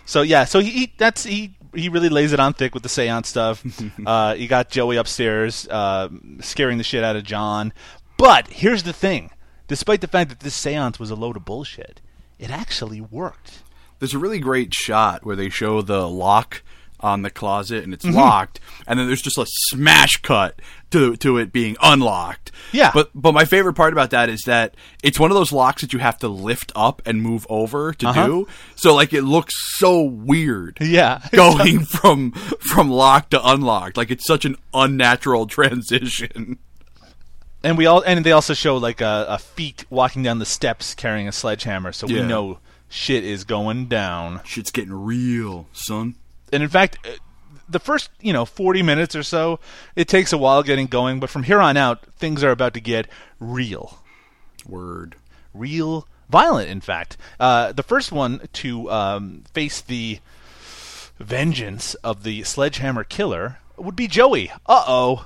So yeah, so he, he that's he he really lays it on thick with the seance stuff. uh, you got Joey upstairs uh, scaring the shit out of John. But here's the thing: despite the fact that this seance was a load of bullshit, it actually worked. There's a really great shot where they show the lock on the closet and it's Mm-hmm. locked, and then there's just a smash cut to to it being unlocked. Yeah. But but my favorite part about that is that it's one of those locks that you have to lift up and move over to Uh-huh. do. So like it looks so weird. Yeah. Going from from locked to unlocked. Like it's such an unnatural transition. And we all and they also show like a, a feet walking down the steps carrying a sledgehammer, so we know shit is going down. Shit's getting real, son. And in fact, uh, the first you know forty minutes or so, it takes a while getting going, but from here on out, things are about to get real, Word. real violent. In fact, uh, the first one to um, face the vengeance of the sledgehammer killer would be Joey. Uh oh.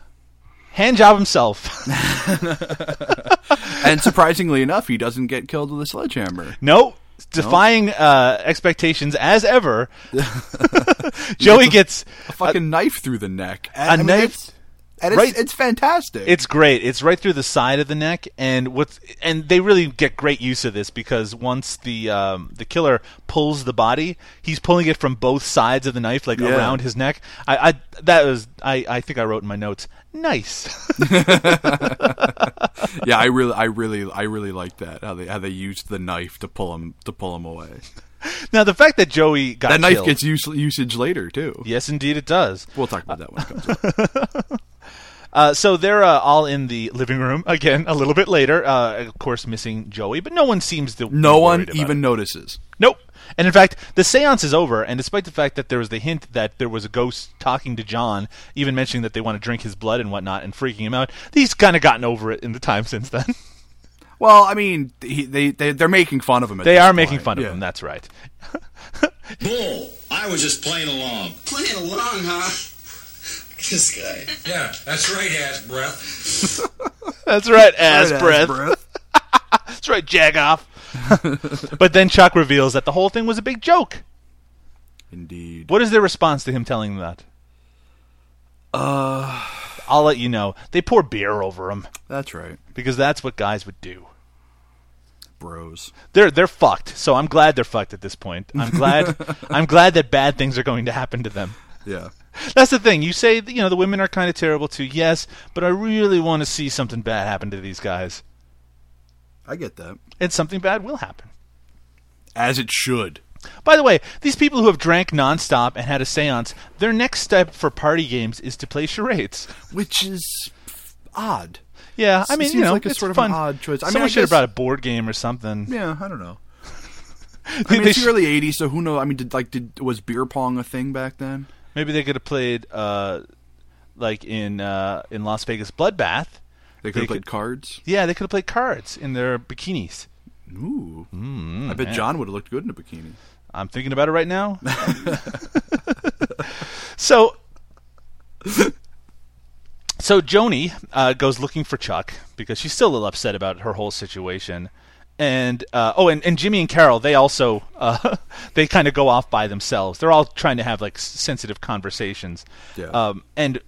Hand job himself. And surprisingly enough, he doesn't get killed with a sledgehammer. no, defying uh, expectations as ever. Joey gets a fucking knife through the neck. a I mean, knife- and it's, right- it's fantastic. It's great. It's right through the side of the neck, and what's and they really get great use of this because once the um, the killer pulls the body, he's pulling it from both sides of the knife, like Yeah. around his neck. I, I that was I, I think I wrote in my notes. Nice. yeah, I really, I really, I really like that how they how they used the knife to pull him to pull him away. now the fact that Joey got that knife killed- gets use, usage later too. yes, indeed it does. We'll talk about that when it comes up. Uh, so they're uh, all in the living room again a little bit later. Uh, of course, missing Joey, but no one seems to. No be one about even it. notices. Nope. And in fact, the seance is over, and despite the fact that there was the hint that there was a ghost talking to John, even mentioning that they want to drink his blood and whatnot and freaking him out, he's kind of gotten over it in the time since then. Well, I mean, he, they they they're making fun of him. At they this are making point. fun of Yeah. him, that's right. Bull. I was just playing along. Playing along, huh? This guy. Yeah, that's right, ass breath. That's right, ass Right, breath. breath. That's right, Jagoff. but then Chuck reveals that the whole thing was a big joke. Indeed. What is their response to him telling them that? Uh, I'll let you know. They pour beer over him that's right, because that's what guys would do. bros. They're they're fucked. So I'm glad they're fucked at this point. I'm glad I'm glad that bad things are going to happen to them. Yeah. That's the thing. You say you know the women are kind of terrible too. Yes, but I really want to see something bad happen to these guys. I get that. And something bad will happen. As it should. By the way, these people who have drank nonstop and had a séance, their next step for party games is to play charades. Which is odd. Yeah, I mean, seems you know, like a it's sort of fun. an odd choice. I mean, Someone I should have brought a board game or something. Yeah, I don't know. I mean, it's the early '80s, so who knows? I mean, did like did was beer pong a thing back then? Maybe they could have played, uh, like in uh, in Las Vegas Bloodbath. They could have played could- cards. Yeah, they could have played cards in their bikinis. Ooh, I bet man. John would have looked good in a bikini. I'm thinking about it right now. so, so Joni uh, goes looking for Chuck because she's still a little upset about her whole situation. And uh, oh, and, and Jimmy and Carol, they also uh, they kind of go off by themselves. They're all trying to have like sensitive conversations. Yeah. Um, and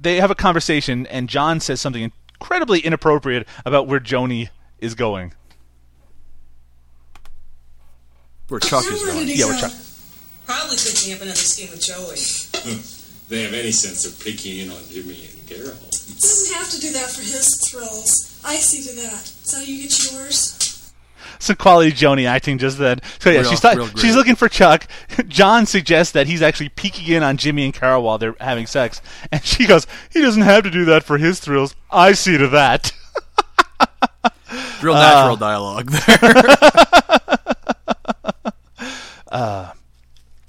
they have a conversation, and John says something incredibly inappropriate about where Joni is going. Where Chuck is going. Yeah, with Chuck. Probably picking up another scheme with Joey. They have any sense of picking in on Jimmy and Carol. Doesn't have to do that for his thrills. I see to that. Is that how you get yours? Some quality Joni acting just then. So yeah, Real- she's ta- she's looking for Chuck. John suggests that he's actually peeking in on Jimmy and Carol while they're having sex, and she goes, "He doesn't have to do that for his thrills. I see to that." Real Uh, natural dialogue there.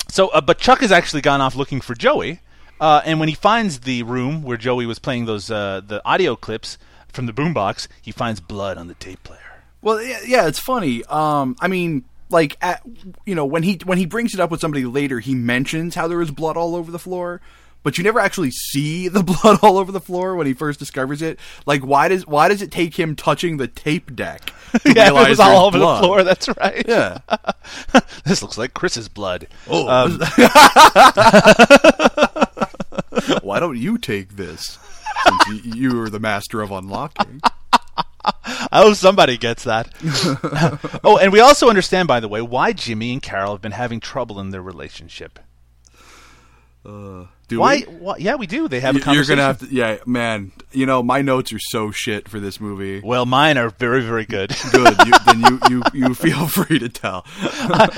So, uh, but Chuck has actually gone off looking for Joey, uh, and when he finds the room where Joey was playing those uh, the audio clips from the boombox, he finds blood on the tape player. Well, yeah, yeah, it's funny. Um, I mean, like, at, you know, when he when he brings it up with somebody later, he mentions how there was blood all over the floor, but you never actually see the blood all over the floor when he first discovers it. Like, why does why does it take him touching the tape deck? To yeah, it was all over blood? the floor. That's right. Yeah. this looks like Chris's blood. Oh. Um, why don't you take this? Since you, you are the master of unlocking. I hope somebody gets that. oh, and we also understand, by the way, why Jimmy and Carol have been having trouble in their relationship. Uh, do why, we? why? Yeah, we do. They have a You- You're gonna have to, yeah, man. You know, my notes are so shit for this movie. Well, mine are very, very good. Good. You, then you, you, you feel free to tell.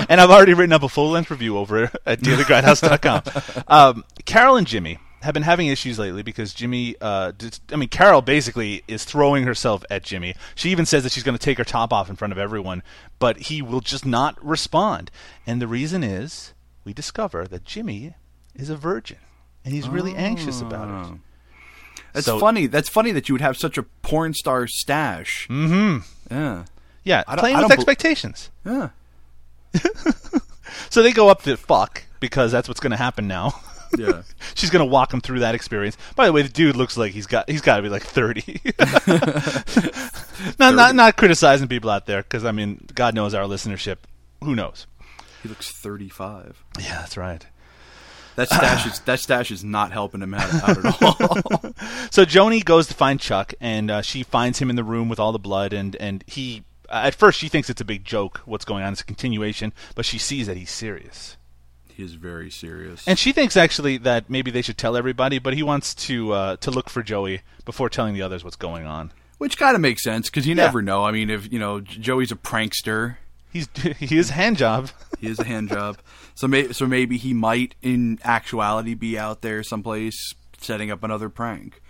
and I've already written up a full length review over at dailygrindhouse.com. Um, Carol and Jimmy have been having issues lately because Jimmy, uh, I mean, Carol basically is throwing herself at Jimmy. She even says that she's going to take her top off in front of everyone, but he will just not respond. And the reason is we discover that Jimmy is a virgin, and he's really anxious about Oh. it. That's So- funny. That's funny that you would have such a porn star stash. Mm-hmm. Yeah. Yeah, I playing I with expectations. Yeah. So they go up to fuck because that's what's going to happen now. Yeah. She's going to walk him through that experience. By the way, the dude looks like he's got he's got to be like 30. not, not not criticizing people out there cuz I mean, God knows our listenership. Who knows? He looks 35. Yeah, that's right. That stash is that stash is not helping him out, out at all. So Joni goes to find Chuck and uh, she finds him in the room with all the blood and and he at first she thinks it's a big joke what's going on it's a continuation, but she sees that he's serious. Is very serious. And she thinks actually that maybe they should tell everybody, but he wants to uh, to look for Joey before telling the others what's going on. Which kind of makes sense because you Yeah. never know. I mean, if you know Joey's a prankster, He's he is a hand job. he is a hand job. So may, so maybe he might, in actuality, be out there someplace setting up another prank.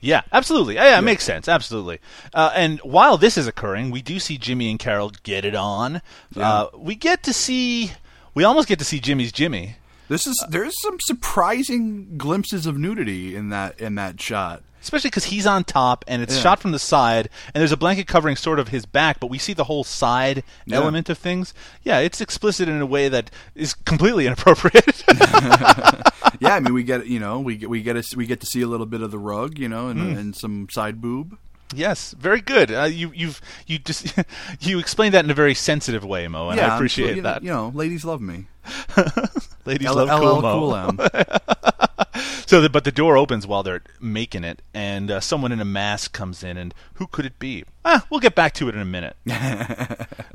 Yeah, absolutely. Yeah, yeah, it makes sense. Absolutely. Uh, and while this is occurring, we do see Jimmy and Carol get it on. Uh, we get to see. We almost get to see Jimmy's Jimmy. This is there's some surprising glimpses of nudity in that in that shot. Especially because he's on top and it's Yeah. shot from the side, and there's a blanket covering sort of his back, but we see the whole side Yeah. element of things. Yeah, it's explicit in a way that is completely inappropriate. yeah, I mean we get you know we get we get a, we get to see a little bit of the rug, you know, and, Mm. and some side boob. Yes, very good. Uh, you you've you just you explained that in a very sensitive way, Mo, and yeah, I appreciate you know, that. You know, ladies love me. Ladies L- love LL cool, Mo. Cool. So, the, but the door opens while they're making it, and uh, someone in a mask comes in, and who could it be? Ah, we'll get back to it in a minute.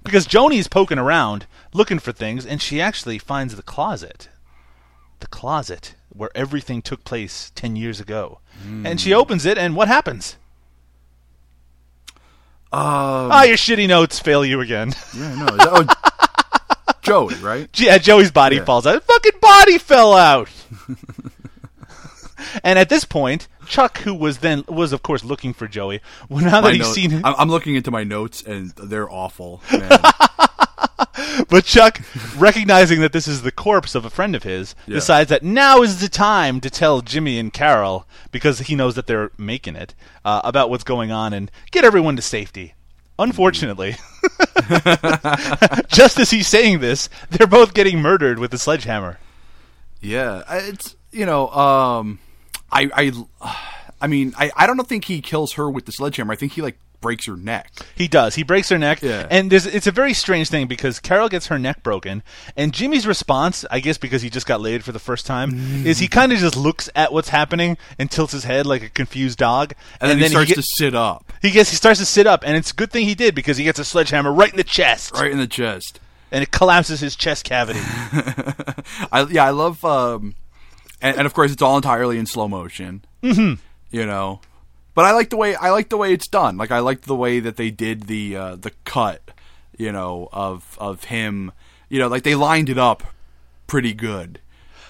because Joni's poking around looking for things, and she actually finds the closet. The closet where everything took place 10 years ago. And she opens it, and what happens? Um, Ah, your shitty notes fail you again. yeah, no, is that, oh, Joey, right? Yeah, Joey's body Yeah. falls out. His fucking body fell out. and at this point, Chuck, who was then was of course looking for Joey, well, now that My he's note- seen, I'm, I'm looking into my notes and they're awful. Man. but Chuck, recognizing that this is the corpse of a friend of his, Yeah. decides that now is the time to tell Jimmy and Carol because he knows that they're making it uh, about what's going on and get everyone to safety. Unfortunately, just as he's saying this, they're both getting murdered with a sledgehammer. Yeah, it's you know, um, I I, I mean, I I don't think he kills her with the sledgehammer. I think he like breaks her neck. He does. He breaks her neck, Yeah. and there's, it's a very strange thing because Carol gets her neck broken, and Jimmy's response, I guess because he just got laid for the first time, is he kind of just looks at what's happening and tilts his head like a confused dog, And, then, he starts get- to sit up he gets he starts to sit up, and it's a good thing he did because he gets a sledgehammer right in the chest, right in the chest. and it collapses his chest cavity. I yeah, I love, um, and, and of course it's all entirely in slow motion. Mhm. You know, but I like the way I like the way it's done. Like I like the way that they did the uh, the cut. You know, of of him. You know, like they lined it up pretty good.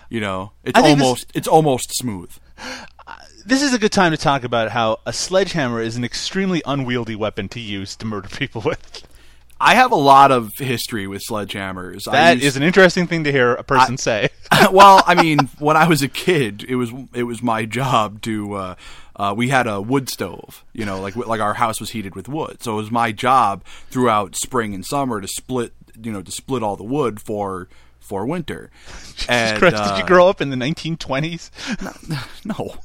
You know, it's I think this- almost it's almost smooth. this is a good time to talk about how a sledgehammer is an extremely unwieldy weapon to use to murder people with. I have a lot of history with sledgehammers. I That used- is an interesting thing to hear a person say. well, I mean, when I was a kid, it was it was my job to. Uh, uh, we had a wood stove, you know, like like our house was heated with wood, so it was my job throughout spring and summer to split, you know, to split all the wood for for winter. And Christ, uh, did you grow up in the 1920s? No.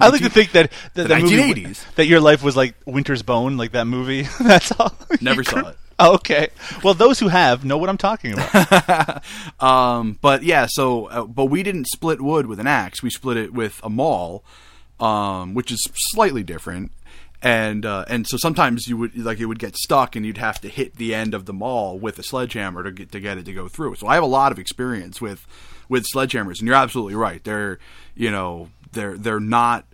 I like to think that that, movie- that your life was like Winter's Bone, like that movie. That's all. Never saw grew- it. Oh, okay. Well, those who have know what I'm talking about. um, but yeah, so uh, but we didn't split wood with an axe. We split it with a maul, um, which is slightly different. And uh, and so sometimes you would like it would get stuck, and you'd have to hit the end of the maul with a sledgehammer to get to get it to go through. So I have a lot of experience with with sledgehammers, and you're absolutely right. They're you know they're they're not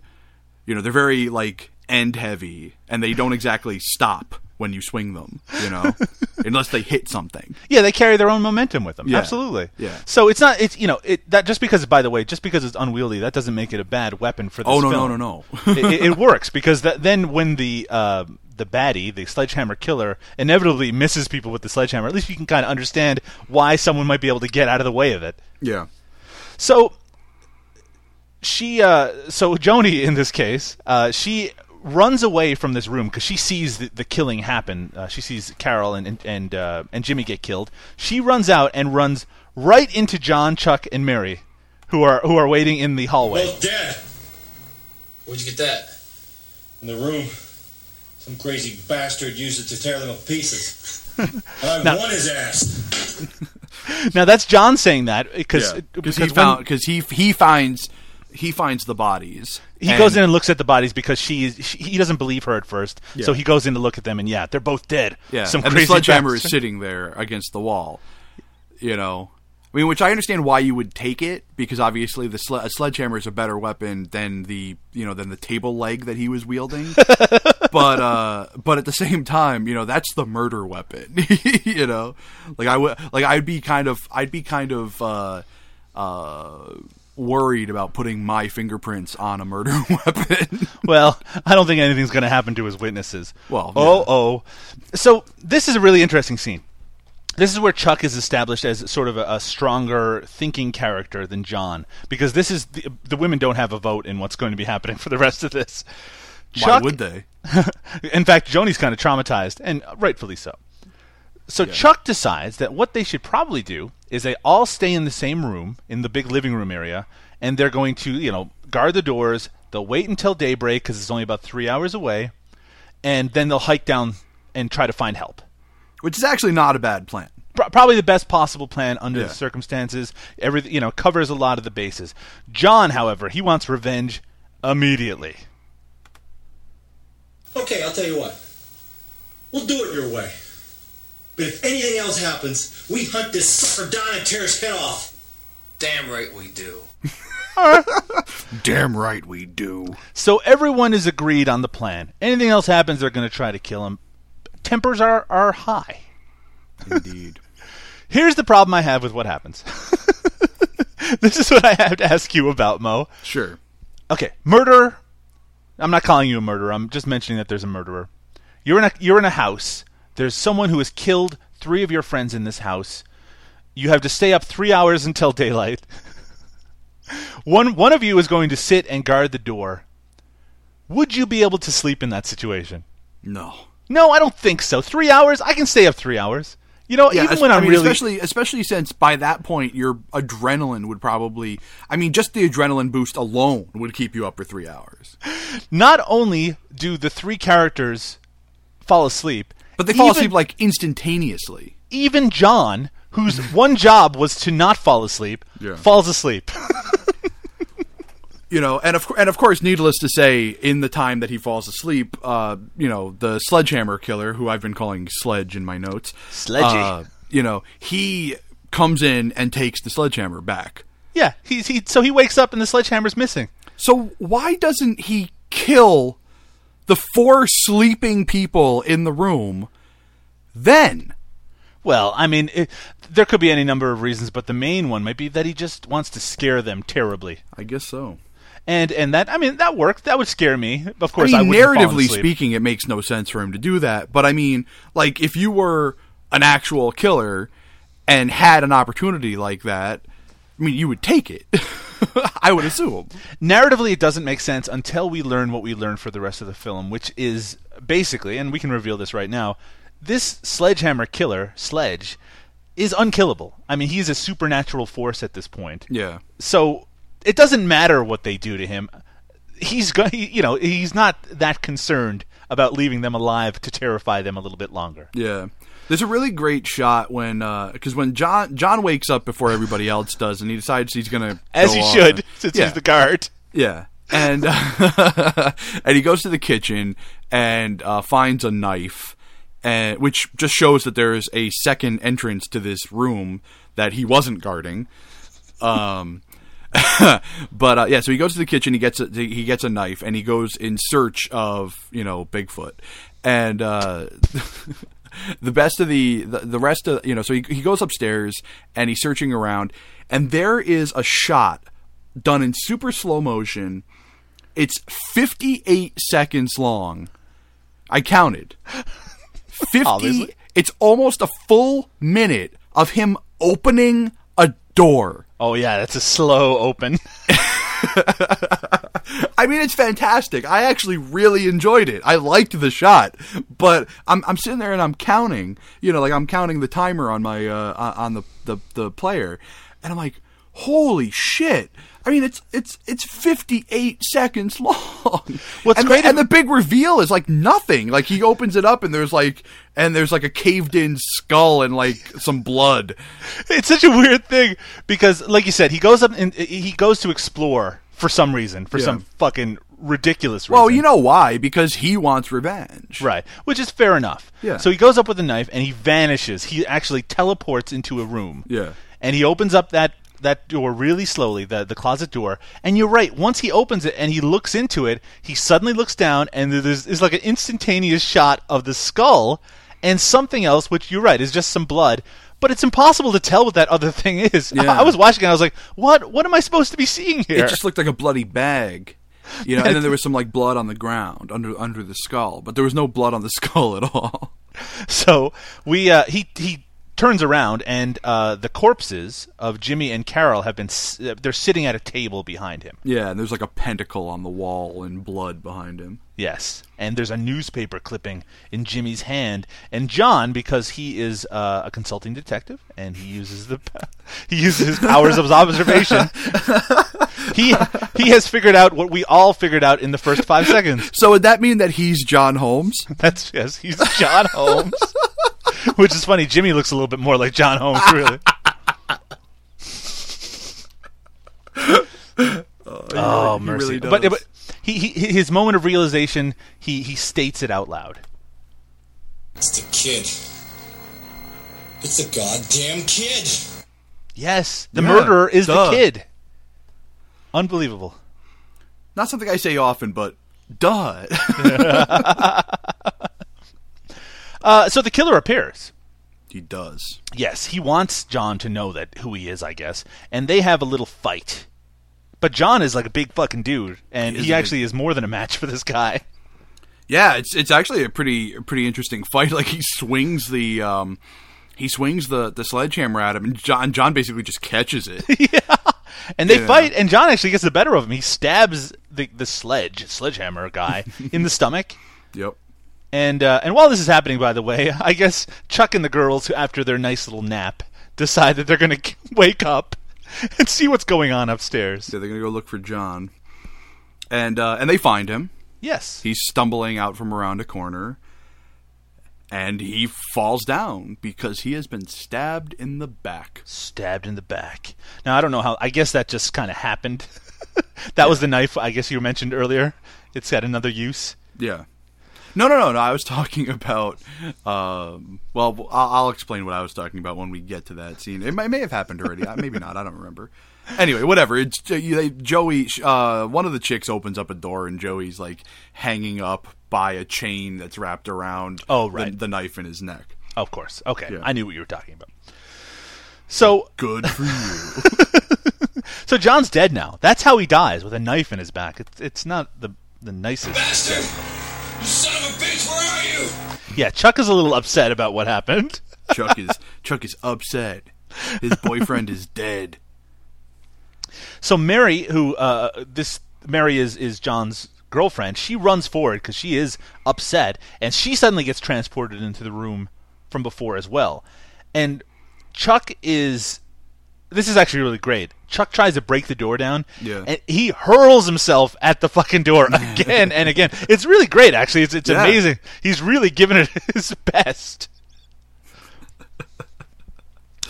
you know they're very like end heavy, and they don't exactly stop when you swing them. You know, unless they hit something. yeah, they carry their own momentum with them. Yeah. Absolutely. Yeah. So it's not. It's you know it that just because by the way just because it's unwieldy that doesn't make it a bad weapon for this Oh, no, film. no, no, no. it, it- it works because that, then when the uh, the baddie, the sledgehammer killer, inevitably misses people with the sledgehammer, at least you can kind of understand why someone might be able to get out of the way of it. Yeah. So she, uh, so Joni in this case, uh, she runs away from this room because she sees the, the killing happen. Uh, she sees Carol and and and, uh, and Jimmy get killed. She runs out and runs right into John, Chuck, and Mary, who are who are waiting in the hallway. Both dead. Where'd you get that? In the room. Some crazy bastard used it to tear them to pieces. I Now- won his ass. Now that's John saying that because Yeah, because he when- found because he he finds he finds the bodies. He And- goes in and looks at the bodies because she is. She, he doesn't believe her at first, so he goes in to look at them, and yeah, they're both dead. Yeah, some and crazy the sledgehammer is sitting there against the wall. You know, I mean, which I understand why you would take it because obviously the sle- a sledgehammer is a better weapon than the you know than the table leg that he was wielding. but uh, but at the same time, you know, that's the murder weapon. you know, like I would like I'd be kind of I'd be kind of uh, uh, worried about putting my fingerprints on a murder weapon. well, I don't think anything's going to happen to his witnesses. Well, oh, oh. So this is a really interesting scene. This is where Chuck is established as sort of a, a stronger thinking character than John, because this is the, the women don't have a vote in what's going to be happening for the rest of this. Why would they? in fact, Joni's kind of traumatized, and rightfully so. So Chuck decides that what they should probably do is they all stay in the same room in the big living room area, and they're going to, you know, guard the doors. They'll wait until daybreak because it's only about three hours away, and then they'll hike down and try to find help. Which is actually not a bad plan. Pro- probably the best possible plan under Yeah. the circumstances. Every you know covers a lot of the bases. John, however, he wants revenge immediately. Okay, I'll tell you what. We'll do it your way. But if anything else happens, we hunt this sucker down and tear his head off. Damn right we do. Damn right we do. So everyone is agreed on the plan. Anything else happens, they're going to try to kill him. Tempers are are high. Indeed. Here's the problem I have with what happens. this is what I have to ask you about, Mo. Sure. Okay, murder. I'm not calling you a murderer. I'm just mentioning that there's a murderer. You're in a you're in a house. There's someone who has killed three of your friends in this house. You have to stay up three hours until daylight. one one of you is going to sit and guard the door. Would you be able to sleep in that situation? No. No, I don't think so. Three hours? I can stay up three hours. You know, even when I I'm mean, really especially especially since by that point your adrenaline would probably I mean just the adrenaline boost alone would keep you up for 3 hours. not only do the three characters fall asleep, But they fall even- asleep like instantaneously. even John, whose one job was to not fall asleep, Yeah. falls asleep. You know, and of and of course, needless to say, in the time that he falls asleep, uh, you know, the sledgehammer killer, who I've been calling Sledge in my notes, Sledgy. uh, you know, he comes in and takes the sledgehammer back. yeah, he's he so he wakes up and the sledgehammer's missing. So why doesn't he kill the four sleeping people in the room then? Well, I mean, it, there could be any number of reasons, but the main one might be that he just wants to scare them terribly. I guess so. And and that I mean that worked. That would scare me. Of course, I I, mean, wouldn't narratively speaking, it makes no sense for him to do that. But I mean, like, if you were an actual killer and had an opportunity like that, I mean, you would take it. I would assume. narratively it doesn't make sense until we learn what we learn for the rest of the film, which is basically, and we can reveal this right now, this sledgehammer killer, Sledge, is unkillable. I mean, he's a supernatural force at this point. Yeah. So it doesn't matter what they do to him. He's going, you know, he's not that concerned about leaving them alive to terrify them a little bit longer. Yeah. There's a really great shot when, because when John John wakes up before everybody else does, and he decides he's gonna As go he should, and- since yeah. he's the guard. Yeah, and uh, and he goes to the kitchen and uh, finds a knife, and which just shows that there is a second entrance to this room that he wasn't guarding. Um, but uh, yeah, so he goes to the kitchen. He gets a, he gets a knife, and he goes in search of you know Bigfoot, and. Uh, the best of the, the the rest of you know so he, he goes upstairs and he's searching around and there is a shot done in super slow motion it's 58 seconds long i counted 50 Obviously. it's almost a full minute of him opening a door Oh yeah, that's a slow open. I mean, it's fantastic. I actually really enjoyed it. I liked the shot, but I'm I'm sitting there and I'm counting. You know, like I'm counting the timer on my uh, on the, the the player, and I'm like, holy shit! I mean, it's it's it's 58 seconds long. What's and, great the, and the big reveal is like nothing. Like he opens it up and there's like and there's like a caved in skull and like some blood. it's such a weird thing because, like you said, he goes up and he goes to explore for some reason, for Yeah. some fucking ridiculous reason. Well, you know why? Because he wants revenge. right? Which is fair enough. Yeah. So he goes up with a knife and he vanishes. He actually teleports into a room. Yeah. And he opens up that that door really slowly, the the closet door. And you're right. Once he opens it and he looks into it, he suddenly looks down and there's is like an instantaneous shot of the skull and something else, which you're right is just some blood. But it's impossible to tell what that other thing is. Yeah. I was watching it, I was like, "What? What am I supposed to be seeing here?" It just looked like a bloody bag. You know, and then there was some like blood on the ground under under the skull, but there was no blood on the skull at all. so we uh, he he turns around and uh, the corpses of Jimmy and Carol have been s- uh, they're sitting at a table behind him. Yeah, and there's like a pentacle on the wall and blood behind him. Yes, and there's a newspaper clipping in Jimmy's hand, and John, because he is uh, a consulting detective and he uses the he uses his powers of observation, he he has figured out what we all figured out in the first five seconds. So would that mean that he's John Holmes? That's yes, he's John Holmes. Which is funny. Jimmy looks a little bit more like John Holmes, really. oh, he oh, mercy! really but, but he, he his moment of realization, he he states it out loud. It's the kid. It's a goddamn kid. Yes, the Yeah, murderer is duh. the kid. Unbelievable. Not something I say often, but duh. Uh, so the killer appears. he does. Yes, he wants John to know that who he is, I guess, and they have a little fight. But John is like a big fucking dude, and He is he a big- actually is more than a match for this guy. Yeah, it's it's actually a pretty pretty interesting fight. Like he swings the um he swings the the sledgehammer at him, and John John basically just catches it. yeah, And they Yeah. fight, and John actually gets the better of him. He stabs the the sledge sledgehammer guy in the stomach. yep. And uh, and while this is happening, by the way, I guess Chuck and the girls, after their nice little nap, decide that they're going to wake up and see what's going on upstairs. So they're gonna go look for John, and uh, and they find him. Yes. He's stumbling out from around a corner, and he falls down because he has been stabbed in the back. Stabbed in the back. Now I don't know how. I guess that just kind of happened. that was the knife. I guess you mentioned earlier. It's got another use. Yeah. No, no, no, no. I was talking about. Um, well, I'll, I'll explain what I was talking about when we get to that scene. It may, may have happened already. Uh, Maybe not. I don't remember. Anyway, whatever. It's uh, they, Joey. Uh, one of the chicks opens up a door, and Joey's like hanging up by a chain that's wrapped around. Oh, the- right. The, knife in his neck. Of course. Okay. Yeah. I knew what you were talking about. So Good for you. so John's dead now. That's how he dies with a knife in his back. It's it's not the the nicest. Bastard! Yeah, Chuck is a little upset about what happened. Chuck is Chuck is upset. His boyfriend is dead. So Mary, who uh, this Mary is is John's girlfriend, she runs forward because she is upset, and she suddenly gets transported into the room from before as well. And Chuck is. This is actually really great. Chuck tries to break the door down, Yeah. and he hurls himself at the fucking door again and again. It's really great, actually. It's it's Yeah. amazing. He's really giving it his best.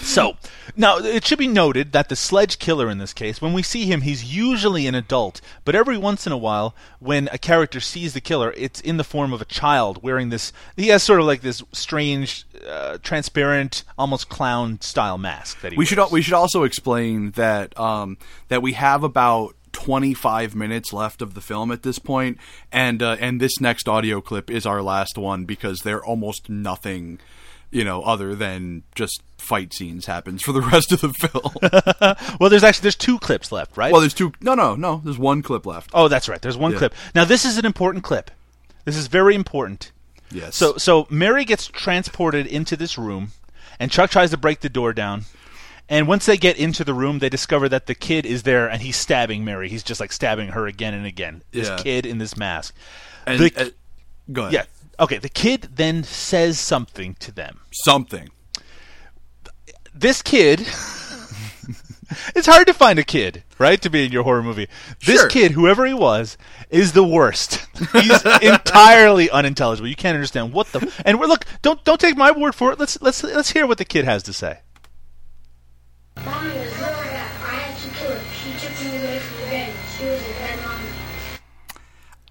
So, now it should be noted that the sledge killer in this case, when we see him, he's usually an adult, but every once in a while, when a character sees the killer, it's in the form of a child wearing this. He has sort of like this strange, uh, transparent, almost clown style mask that he We wears. should al- we should also explain that um, that we have about 25 minutes left of the film at this point, and uh, and this next audio clip is our last one because there almost nothing, you know, other than just fight scenes happens for the rest of the film. well, there's actually there's two clips left, right? well, there's two. No, no, no. There's one clip left. oh, that's right. There's one Yeah. clip. Now, this is an important clip. This is very important. Yes. So so Mary gets transported into this room, and Chuck tries to break the door down. And once they get into the room, they discover that the kid is there, and he's stabbing Mary. He's just like stabbing her again and again. This Yeah. kid in this mask. and, the- uh, go ahead. Yeah. Okay. The kid then says something to them. Something. This kid. it's hard to find a kid, right, to be in your horror movie. This Sure. kid, whoever he was, is the worst. He's entirely unintelligible. You can't understand what the. And we're, look, don't don't take my word for it. Let's let's let's hear what the kid has to say. Mommy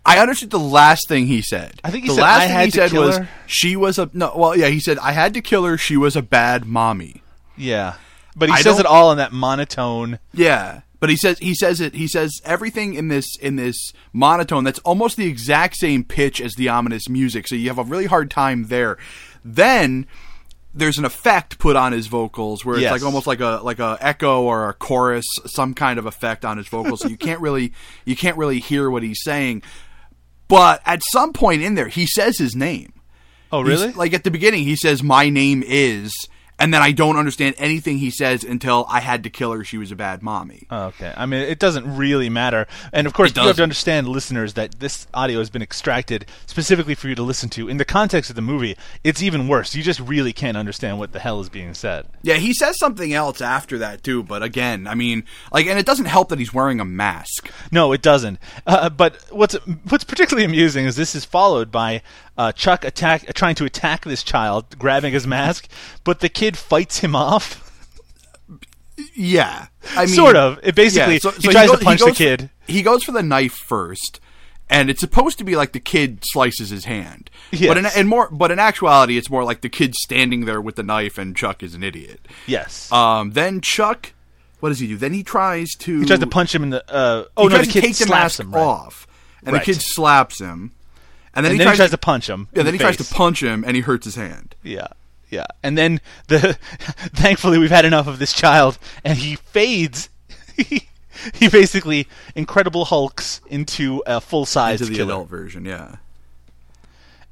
I understood the last thing he said. I think he the said, last "I thing had he to said kill was her." she was a no. Well, yeah, he said I had to kill her. She was a bad mommy. Yeah, but he I says it all in that monotone. Yeah, but he says he says it. He says everything in this in this monotone that's almost the exact same pitch as the ominous music. So you have a really hard time there. Then there's an effect put on his vocals where it's Yes. like almost like a like a echo or a chorus, some kind of effect on his vocals. so you can't really you can't really hear what he's saying. But at some point in there, he says his name. Oh, He's- really? like at the beginning, he says, "My name is," and then I don't understand anything he says until I had to kill her. She was a bad mommy. Okay. I mean, it doesn't really matter. And of course, you have to understand, listeners, that this audio has been extracted specifically for you to listen to. In the context of the movie, it's even worse. You just really can't understand what the hell is being said. Yeah, he says something else after that too. But again, I mean, like, and it doesn't help that he's wearing a mask. No, it doesn't. Uh, but what's what's particularly amusing is this is followed by uh, Chuck attack trying to attack this child, grabbing his mask, but the kid fights him off. Yeah, I mean, Sort of. It basically- he tries to punch the goes- kid. he goes for the knife first, and it's supposed to be like the kid slices his hand. Yes. But in, in more, but in actuality, it's more like the kid standing there with the knife, and Chuck is an idiot. Yes. Um. Then Chuck, what does he do? Then he tries to. he tries to punch him in the. Uh, oh he no, tries the to kid slaps him right. off, and Right. the kid slaps him, and then, And he, then tries he tries to punch him Yeah, then the he tries to punch him, and he hurts his hand. Yeah, yeah. And then the thankfully we've had enough of this child, and he fades. he, basically Incredible Hulks into a full size Into the killer, adult version, yeah.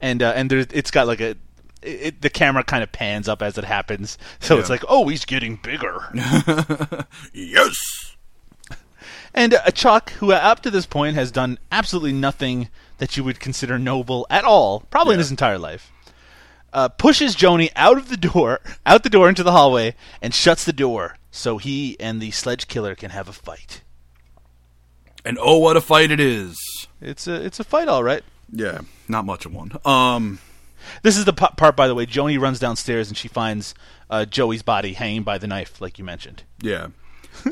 and uh, and there's it's got like a. It, the camera kind of pans up as it happens, so it's like, oh, he's getting bigger. yes. And uh, Chuck, who up to this point has done absolutely nothing that you would consider noble at all, probably in his entire life, uh, pushes Joni out of the door, out the door into the hallway, and shuts the door so he and the sledge killer can have a fight. And oh, what a fight it is! It's a it's a fight, all right. Yeah, not much of one. Um, This is the p- part, by the way. Joni runs downstairs and she finds uh, Joey's body hanging by the knife, like you mentioned. Yeah.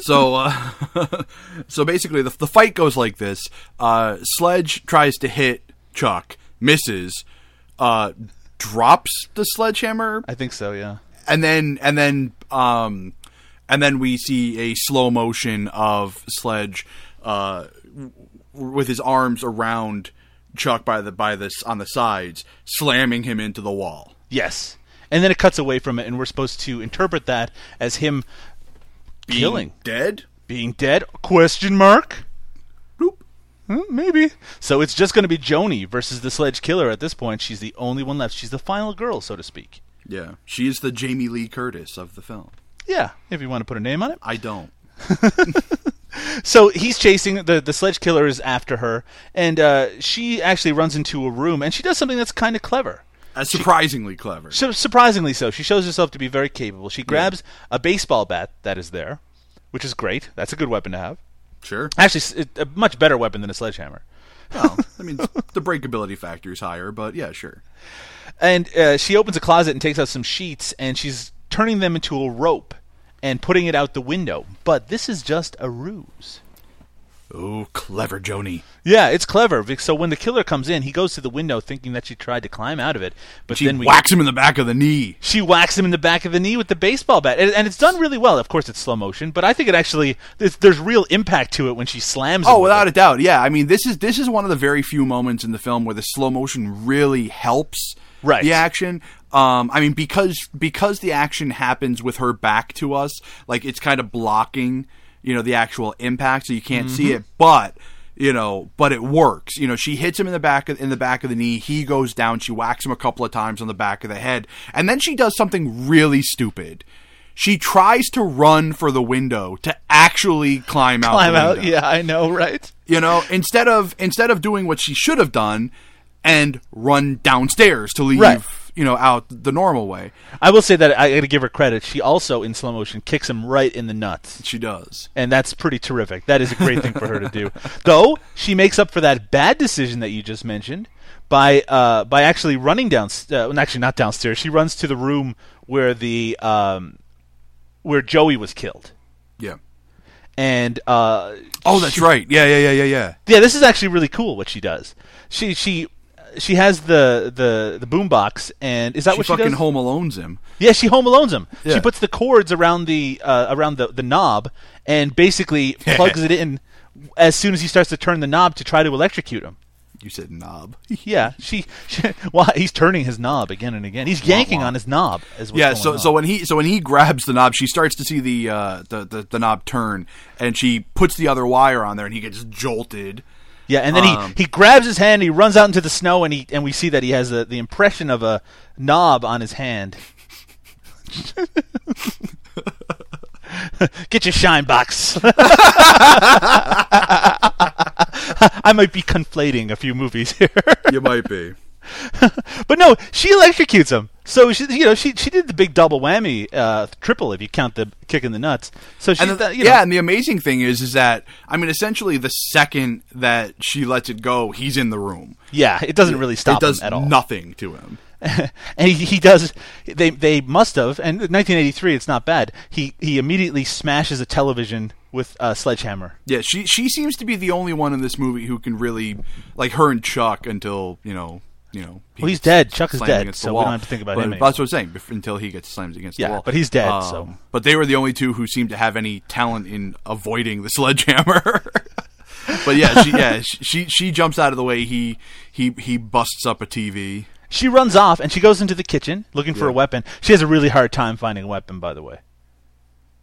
So, uh, so basically, the, the fight goes like this: uh, Sledge tries to hit Chuck, misses, uh, drops the sledgehammer, I think so, yeah. and then and then um, and then we see a slow motion of Sledge uh, w- with his arms around Chuck by the by this on the sides, slamming him into the wall. Yes. And then it cuts away from it, and we're supposed to interpret that as him Being killing, dead. being dead? Question mark. Hmm, maybe. So it's just going to be Joni versus the Sledge Killer at this point. She's the only one left. She's the final girl, so to speak. Yeah, she is the Jamie Lee Curtis of the film. Yeah, if you want to put a name on it. I don't. So he's chasing the the Sledge Killer is after her, and uh, she actually runs into a room, and she does something that's kind of clever. Uh, surprisingly clever. So surprisingly so, she shows herself to be very capable. She grabs a baseball bat that is there, which is great. That's a good weapon to have. Sure. Actually, a much better weapon than a sledgehammer. Well, I mean, the breakability factor is higher, but yeah, sure. And uh, she opens a closet and takes out some sheets, and she's turning them into a rope and putting it out the window. But this is just a ruse. Oh, clever Joni. Yeah, it's clever. So when the killer comes in, he goes to the window thinking that she tried to climb out of it, but She then we whacks him in the back of the knee. she whacks him in the back of the knee with the baseball bat, and, and it's done really well. Of course, it's slow motion, but I think it actually there's, real impact to it when she slams. Oh, with without it. a doubt. Yeah, I mean, this is this is one of the very few moments in the film where the slow motion really helps Right. the action. Um, I mean, because because the action happens with her back to us, like it's kind of blocking, you know, the actual impact, so you can't see Mhm. it. But you know, but it works. You know, she hits him in the back of, in the back of the knee. He goes down. She whacks him a couple of times on the back of the head, and then she does something really stupid. She tries to run for the window to actually climb out. Climb out. Yeah, I know, right? You know, instead of instead of doing what she should have done and run downstairs to leave, Right. You know, out the normal way. I will say that I got to give her credit. She also, in slow motion, kicks him right in the nuts. She does, and that's pretty terrific. That is a great thing for her to do. Though she makes up for that bad decision that you just mentioned by uh, by actually running down. Uh, actually, not downstairs. She runs to the room where the um, where Joey was killed. Yeah. And uh, Oh, that's right. Yeah, yeah, yeah, yeah, yeah. yeah, this is actually really cool what she does. She she she has the the the boombox and is that she what she fucking does? home alones him. Yeah, she home alones him. Yeah. She puts the cords around the uh, around the, the knob and basically plugs it in as soon as he starts to turn the knob to try to electrocute him. You said knob. Yeah, she, she. Well, he's turning his knob again and again. He's yanking on his knob. As yeah, so on. so when he so when he grabs the knob, she starts to see the, uh, the the the knob turn, and she puts the other wire on there, and he gets jolted. Yeah, and then Um, he, he grabs his hand, he runs out into the snow, and he and we see that he has the the impression of a knob on his hand. Get your shine box. I might be conflating a few movies here. You might be. but no, she electrocutes him. So she, you know, she she did the big double whammy, uh, triple if you count the kick in the nuts. So she, And the, you know, yeah, and the amazing thing is, is that I mean, essentially, the second that she lets it go, he's in the room. yeah, it doesn't really stop it does him at all. nothing to him. and he, he does. They they must have. And 1983, it's not bad. He he immediately smashes a television with a sledgehammer. Yeah, she she seems to be the only one in this movie who can really like her and Chuck until you know you know. Well, he's dead. Chuck is dead, so we don't have to think about but him That's what I'm saying. Until he gets slammed against Yeah, the wall. but he's dead, Um, so- But they were the only two who seemed to have any talent in avoiding the sledgehammer. but yeah, she yeah she, she she jumps out of the way. He he he busts up a TV. She runs off and she goes into the kitchen looking for a weapon. She has a really hard time finding a weapon, by the way.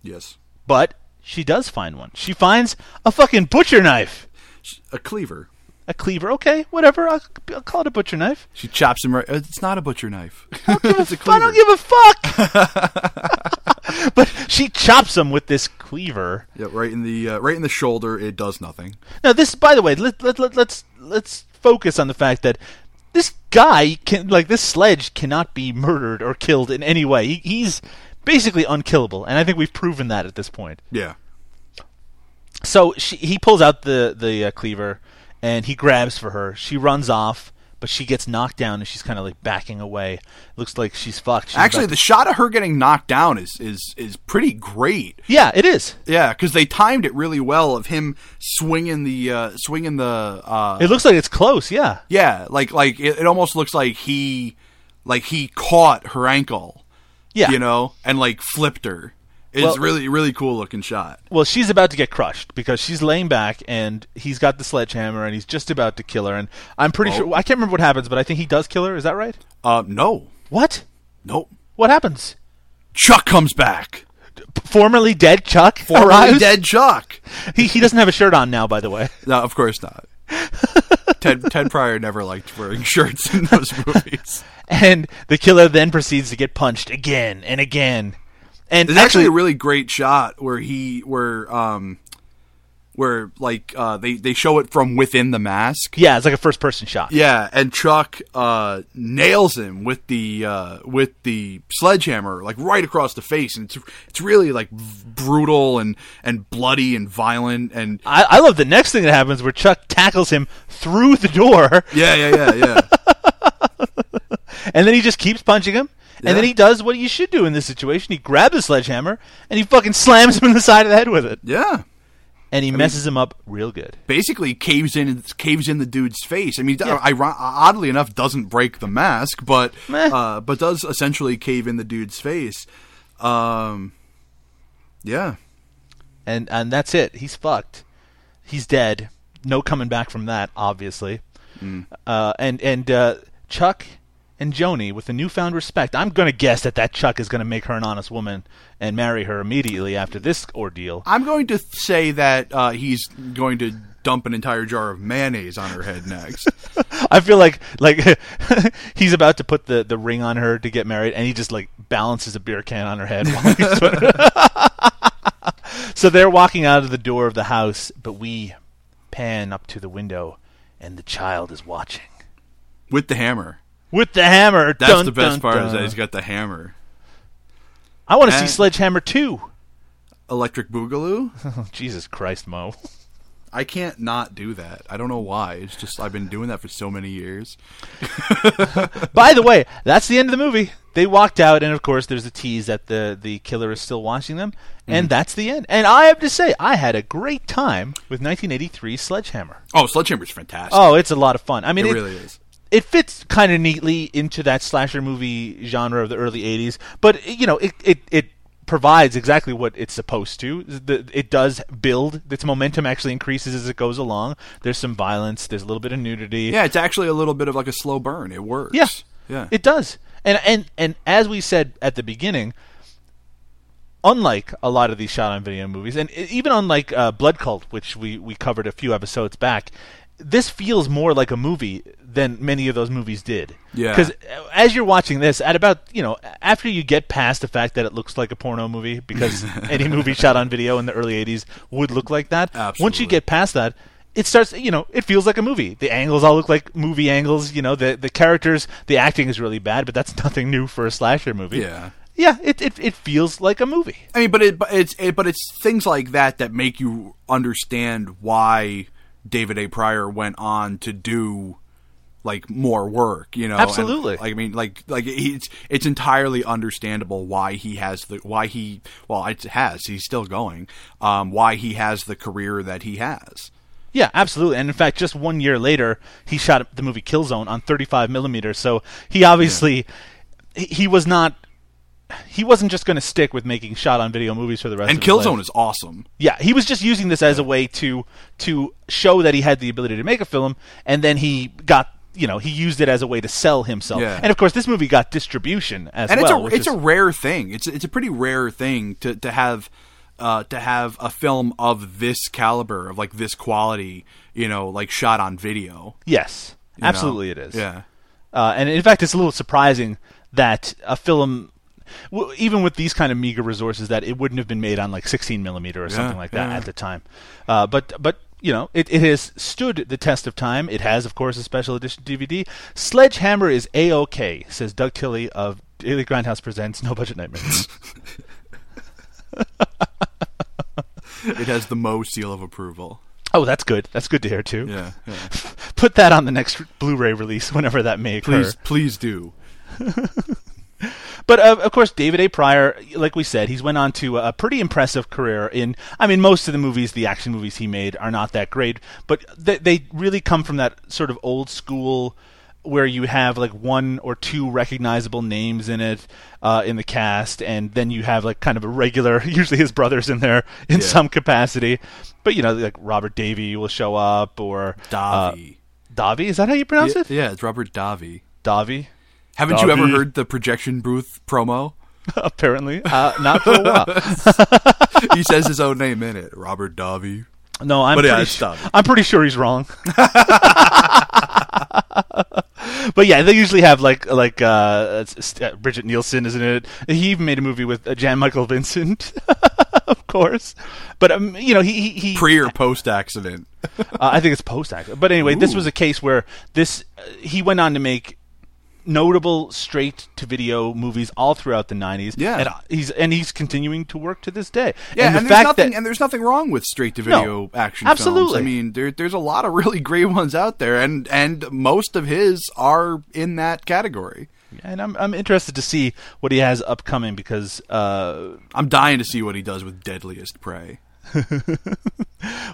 Yes, But she does find one. She finds a fucking butcher knife. a cleaver. A cleaver, okay, whatever. I'll, I'll call it a butcher knife. She chops him right. It's not a butcher knife. it's a I don't give a fuck. but she chops him with this cleaver. Yeah, right in the uh, right in the shoulder. It does nothing. Now, this, by the way, let, let, let, let's let's focus on the fact that this guy can, like, this sledge cannot be murdered or killed in any way. He, he's basically unkillable, and I think we've proven that at this point. Yeah. So she, he pulls out the the uh, cleaver, and he grabs for her. She runs off, but she gets knocked down, and she's kind of like backing away. Looks like she's fucked. She's Actually, about the shot of her getting knocked down is is is pretty great. yeah, it is. Yeah, because they timed it really well of him swinging the uh, swinging the. Uh, It looks like it's close. Yeah. yeah, like like it, it almost looks like he like he caught her ankle. Yeah. you know, and like flipped her. It's Well- really really cool looking shot. Well, she's about to get crushed because she's laying back and he's got the sledgehammer and he's just about to kill her. And I'm pretty Oh. sure I can't remember what happens, but I think he does kill her. Is that right? Uh, no, What? nope. What happens? Chuck comes back. Formerly dead Chuck Formerly arrives. dead Chuck. He he doesn't have a shirt on now, by the way. No, of course not. Ted Ted Prior never liked wearing shirts in those movies. And the killer then proceeds to get punched again and again. And There's actually, actually, a really great shot where he where um where like uh they they show it from within the mask. yeah, it's like a first person shot. Yeah, and Chuck uh nails him with the uh with the sledgehammer like right across the face and it's it's really like brutal and and bloody and violent and I, I love the next thing that happens where Chuck tackles him through the door, yeah, yeah, yeah, yeah. and then he just keeps punching him. And then he does what you should do in this situation. He grabs a sledgehammer and he fucking slams him in the side of the head with it. yeah. And he messes him up real good. basically caves in caves in the dude's face. I mean, iron- oddly enough, doesn't break the mask, but uh, but does essentially cave in the dude's face. Um, yeah, And and that's it. He's fucked. He's dead. No coming back from that, obviously. Uh, and and uh, Chuck and Joni, with a newfound respect, I'm going to guess that that Chuck is going to make her an honest woman and marry her immediately after this ordeal. I'm going to say that uh, he's going to dump an entire jar of mayonnaise on her head next. I feel like like he's about to put the, the ring on her to get married, and he just like balances a beer can on her head. While he's so they're walking out of the door of the house, but we pan up to the window, and the child is watching with the hammer. With the hammer. That's Dun, the best dun, part dun. is that he's got the hammer. I want to see Sledgehammer two. Electric Boogaloo. Jesus Christ, Mo. I can't not do that. I don't know why. It's just I've been doing that for so many years. By the way, that's the end of the movie. They walked out, and of course, there's a tease that the the killer is still watching them, and Mhm. that's the end. And I have to say, I had a great time with 1983 Sledgehammer. Oh, Sledgehammer's fantastic. Oh, it's a lot of fun. I mean, it, it, really is. It fits kind of neatly into that slasher movie genre of the early 80s, but you know, it it it provides exactly what it's supposed to. The, it does build. Its momentum actually increases as it goes along. There's some violence. There's a little bit of nudity. Yeah, it's actually a little bit of like a slow burn. It works. Yeah. Yeah. It does. And and and as we said at the beginning, unlike a lot of these shot on video movies, and even unlike uh, Blood Cult, which we we covered a few episodes back, this feels more like a movie than many of those movies did. Yeah. Because uh, as you're watching this, at about you know after you get past the fact that it looks like a porno movie, because any movie shot on video in the early '80s would look like that. Absolutely. Once you get past that, it starts. You know, it feels like a movie. The angles all look like movie angles. You know, the the characters, the acting is really bad, but that's nothing new for a slasher movie. Yeah. Yeah, it it, it feels like a movie. I mean, but it, but it's, it, but it's things like that that make you understand why David A. Prior went on to do like more work. You know, And, Absolutely. like I mean, like like it's it's entirely understandable why he has the why he well it has he's still going. Um, why he has the career that he has. Yeah, absolutely. And in fact, just one year later, he shot the movie Killzone on 35 millimeters. So he obviously he, he was not. He wasn't just going to stick with making shot-on-video movies for the rest And of his life. Killzone is awesome. Yeah, he was just using this as a way to to show that he had the ability to make a film, and then he got you know he used it as a way to sell himself. Yeah. And of course, this movie got distribution as and well. it's a it's a rare thing. It's it's a pretty rare thing to to have uh, to have a film of this caliber of like this quality, you know, like shot on video. yes, you know? absolutely, it is. Yeah. Uh, and in fact, it's a little surprising that a film, even with these kind of meager resources, that it wouldn't have been made on like 16 millimeter or Yeah, something like that yeah. at the time. Uh, but but you know, it, it has stood the test of time. It has, of course, a special edition DVD. Sledgehammer is a okay, says Doug Tilley of Daily Grindhouse presents No Budget Nightmares. It has the Mo seal of approval. oh, that's good. That's good to hear too. Yeah, yeah. Put that on the next Blu-ray release, whenever that may occur. Please, please do. But uh, of course, David A. Prior, like we said, he's went on to a pretty impressive career in. I mean, most of the movies, the action movies he made, are not that great, but they, they really come from that sort of old school where you have like one or two recognizable names in it uh, in the cast, and then you have like kind of a regular, usually his brothers in there in Yeah. some capacity. But you know, like Robert Davey will show up, or uh, Davi. Davi, is that how you pronounce yeah, it? yeah, it's Robert Davi. Davi. Haven't you ever heard the projection booth promo? Apparently, uh, not for a while. he says his own name in it, Robert Davi. No, I'm But pretty it's su- Davi. I'm pretty sure he's wrong. but yeah, they usually have like like uh, uh, Brigitte Nielsen, isn't it? He even made a movie with uh, Jan Michael Vincent, of course. But um, you know, he he, he Pre or post accident. uh, I think it's post accident. But anyway, this was a case where this uh, he went on to make notable straight to video movies all throughout the 90s Yeah. and uh, he's and he's continuing to work to this day Yeah, and and, there's fact nothing that and there's nothing wrong with straight to No, video action absolutely. films. I mean, there there's a lot of really great ones out there and and most of his are in that category. and I'm I'm interested to see what he has upcoming because uh, I'm dying to see what he does with Deadliest Prey.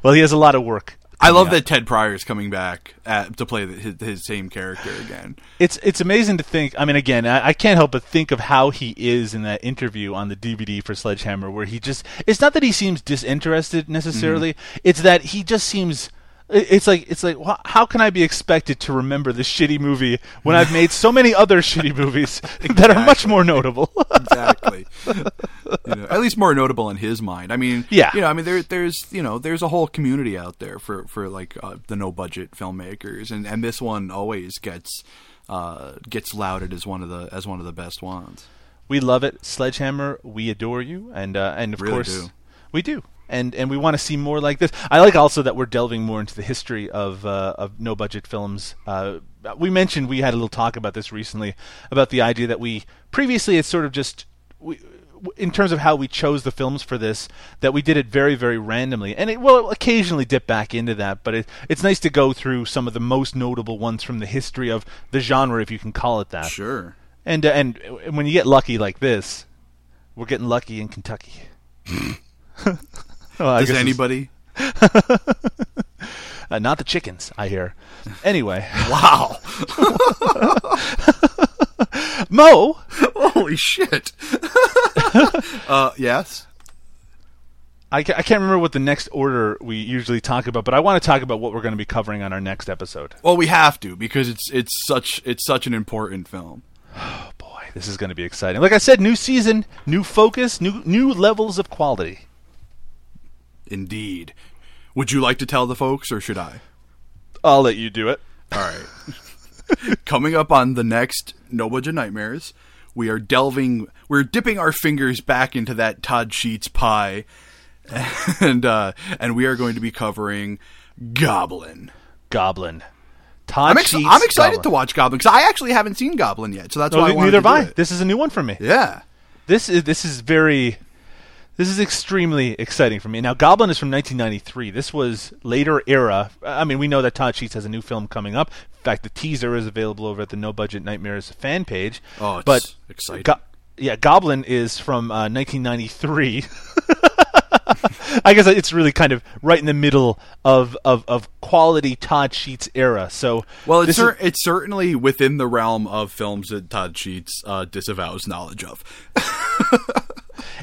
well he has a lot of work. I love that Ted Prior is coming back at, to play the, his, his same character again. It's it's amazing to think. I mean, again, I, I can't help but think of how he is in that interview on the DVD for Sledgehammer, where he just. It's not that he seems disinterested necessarily. Mm-hmm. It's that he just seems. It- It's like it's like how can I be expected to remember this shitty movie when I've made so many other shitty movies that are much more notable? exactly. You know, at least more notable in his mind. I mean, Yeah. You know, I mean, there, there's you know, there's a whole community out there for for like uh, the no budget filmmakers, and and this one always gets uh, gets lauded as one of the as one of the best ones. we love it, Sledgehammer. We adore you, and uh, and of Really course do. we do. And and we want to see more like this. I like also that we're delving more into the history of uh, of no budget films. Uh, we mentioned we had a little talk about this recently about the idea that we previously it's sort of just we, in terms of how we chose the films for this that we did it very very randomly and it will occasionally dip back into that but it, it's nice to go through some of the most notable ones from the history of the genre if you can call it that Sure. and uh, and when you get lucky like this, we're getting lucky in Kentucky. Well, I Does anybody? Uh, not the chickens, I hear. Anyway, Wow. Mo, Holy shit. Uh, yes. I, ca- I can't remember what the next order we usually talk about, but I want to talk about what we're going to be covering on our next episode. Well, we have to because it's it's such it's such an important film. Boy, this is going to be exciting. Like I said, new season, new focus, new new levels of quality. Indeed. Would you like to tell the folks, or should I? I'll let you do it. All right. Coming up on the next No Budget Nightmares, we are delving, we're dipping our fingers back into that Todd Sheets pie, and uh, and we are going to be covering Goblin. Goblin. Todd I'm, ex- Sheets, I'm excited Goblin. to watch Goblin because I actually haven't seen Goblin yet, so that's No, why I th- wanted neither to have do I. it. This is a new one for me. Yeah. This is this is very this is extremely exciting for me. Now, Goblin is from 1993. This was later era. I mean, we know that Todd Sheets has a new film coming up. In fact, the teaser is available over at the No Budget Nightmares fan page. Oh, it's but exciting. Go- yeah, Goblin is from uh, 1993. I guess it's really kind of right in the middle of of, of quality Todd Sheets era. So Well, it's cer- is- it's certainly within the realm of films that Todd Sheets uh, disavows knowledge of.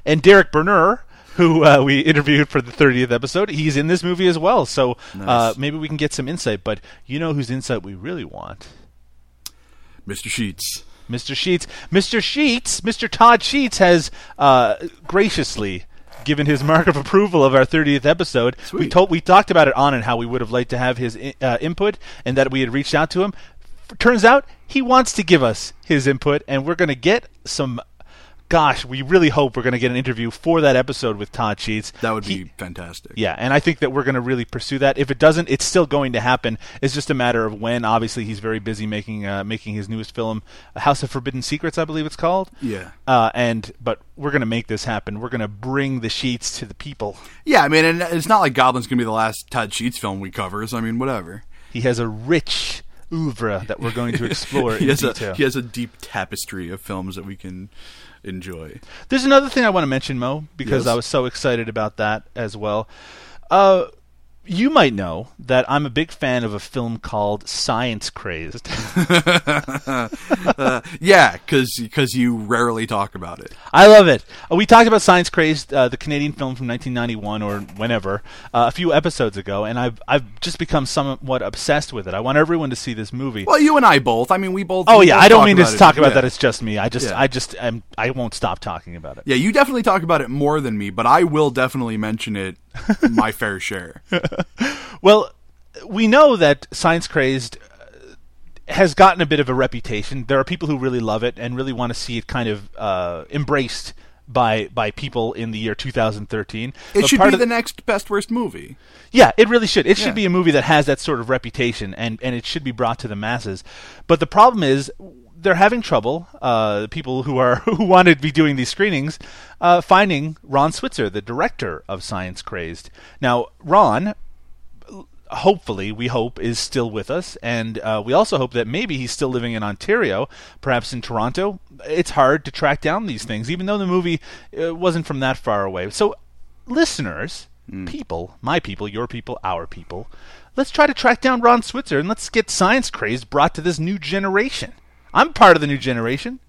and Derek Berner, who uh, we interviewed for the 30th episode, he's in this movie as well. So uh, maybe we can get some insight. But you know whose insight we really want? Mr. Sheets. Mr. Sheets. Mr. Sheets, Mr. Todd Sheets has uh, graciously given his mark of approval of our 30th episode. We told we talked about it on and how we would have liked to have his uh, input and that we had reached out to him. F- turns out he wants to give us his input and we're going to get some gosh, we really hope we're going to get an interview for that episode with Todd Sheets. That would be fantastic. Yeah, and I think that we're going to really pursue that. If it doesn't, it's still going to happen. It's just a matter of when. Obviously, he's very busy making uh, making his newest film, House of Forbidden Secrets, I believe it's called. Yeah. Uh, and but we're going to make this happen. We're going to bring the sheets to the people. Yeah, I mean, and it's not like Goblin's going to be the last Todd Sheets film we cover. So I mean, whatever. He has a rich oeuvre that we're going to explore he in has detail. a he has a deep tapestry of films that we can enjoy. There's another thing I want to mention, Mo, because Yes. I was so excited about that as well. Uh, you might know that I'm a big fan of a film called Science Crazed. uh, yeah, because you rarely talk about it. I love it. Uh, we talked about Science Crazed, uh, the Canadian film from 1991 or whenever, uh, a few episodes ago, and I've I've just become somewhat obsessed with it. I want everyone to see this movie. Well, you and I both. I mean, we both. oh yeah, both I don't mean to talk about Yeah. that. It's just me. I just Yeah. I just am, I won't stop talking about it. Yeah, you definitely talk about it more than me, but I will definitely mention it my fair share. Well, we know that Science Crazed uh, has gotten a bit of a reputation. There are people who really love it and really want to see it kind of uh, embraced by by people in the year 2013. It But should be the next best worst movie. Yeah, it really should. It should be a movie that has that sort of reputation, and, and it should be brought to the masses. But the problem is, they're having trouble. Uh, people who are who want to be doing these screenings, uh, finding Ron Switzer, the director of Science Crazed. Now, Ron. Hopefully, we hope is still with us, and uh, we also hope that maybe he's still living in Ontario, perhaps in Toronto. It's hard to track down these things, even though the movie uh, wasn't from that far away. So, listeners, people, my people, your people, our people, let's try to track down Ron Switzer and let's get Science Crazed brought to this new generation. I'm part of the new generation.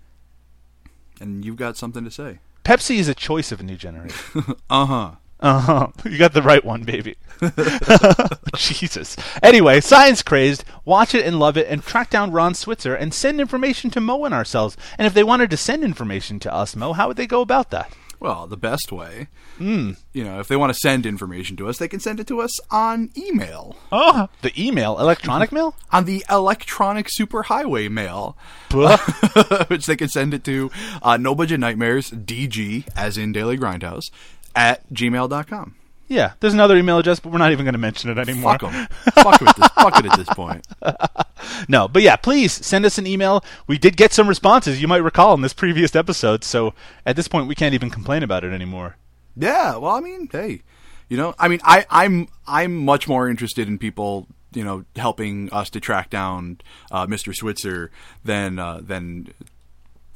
And you've got something to say. Pepsi is a choice of a new generation. Uh huh. Uh huh. You got the right one, baby. Jesus. Anyway, Science Crazed, watch it and love it, and track down Ron Switzer and send information to Mo and ourselves. And if they wanted to send information to us, Mo, how would they go about that? Well, the best way, Mm. you know, if they want to send information to us, they can send it to us on email. Oh, the email, electronic mail? On the electronic superhighway mail, which they can send it to uh, No Budget Nightmares, DG, as in Daily Grindhouse, at gmail.com. Yeah, there's another email address, but we're not even going to mention it anymore. Fuck 'em. Fuck 'em at this- fuck it at this point. no, but yeah, please send us an email. We did get some responses, you might recall, in this previous episode, so at this point we can't even complain about it anymore. Yeah, well, I mean, hey, you know, I mean, I, I'm I'm much more interested in people, you know, helping us to track down uh, Mr. Switzer than uh, than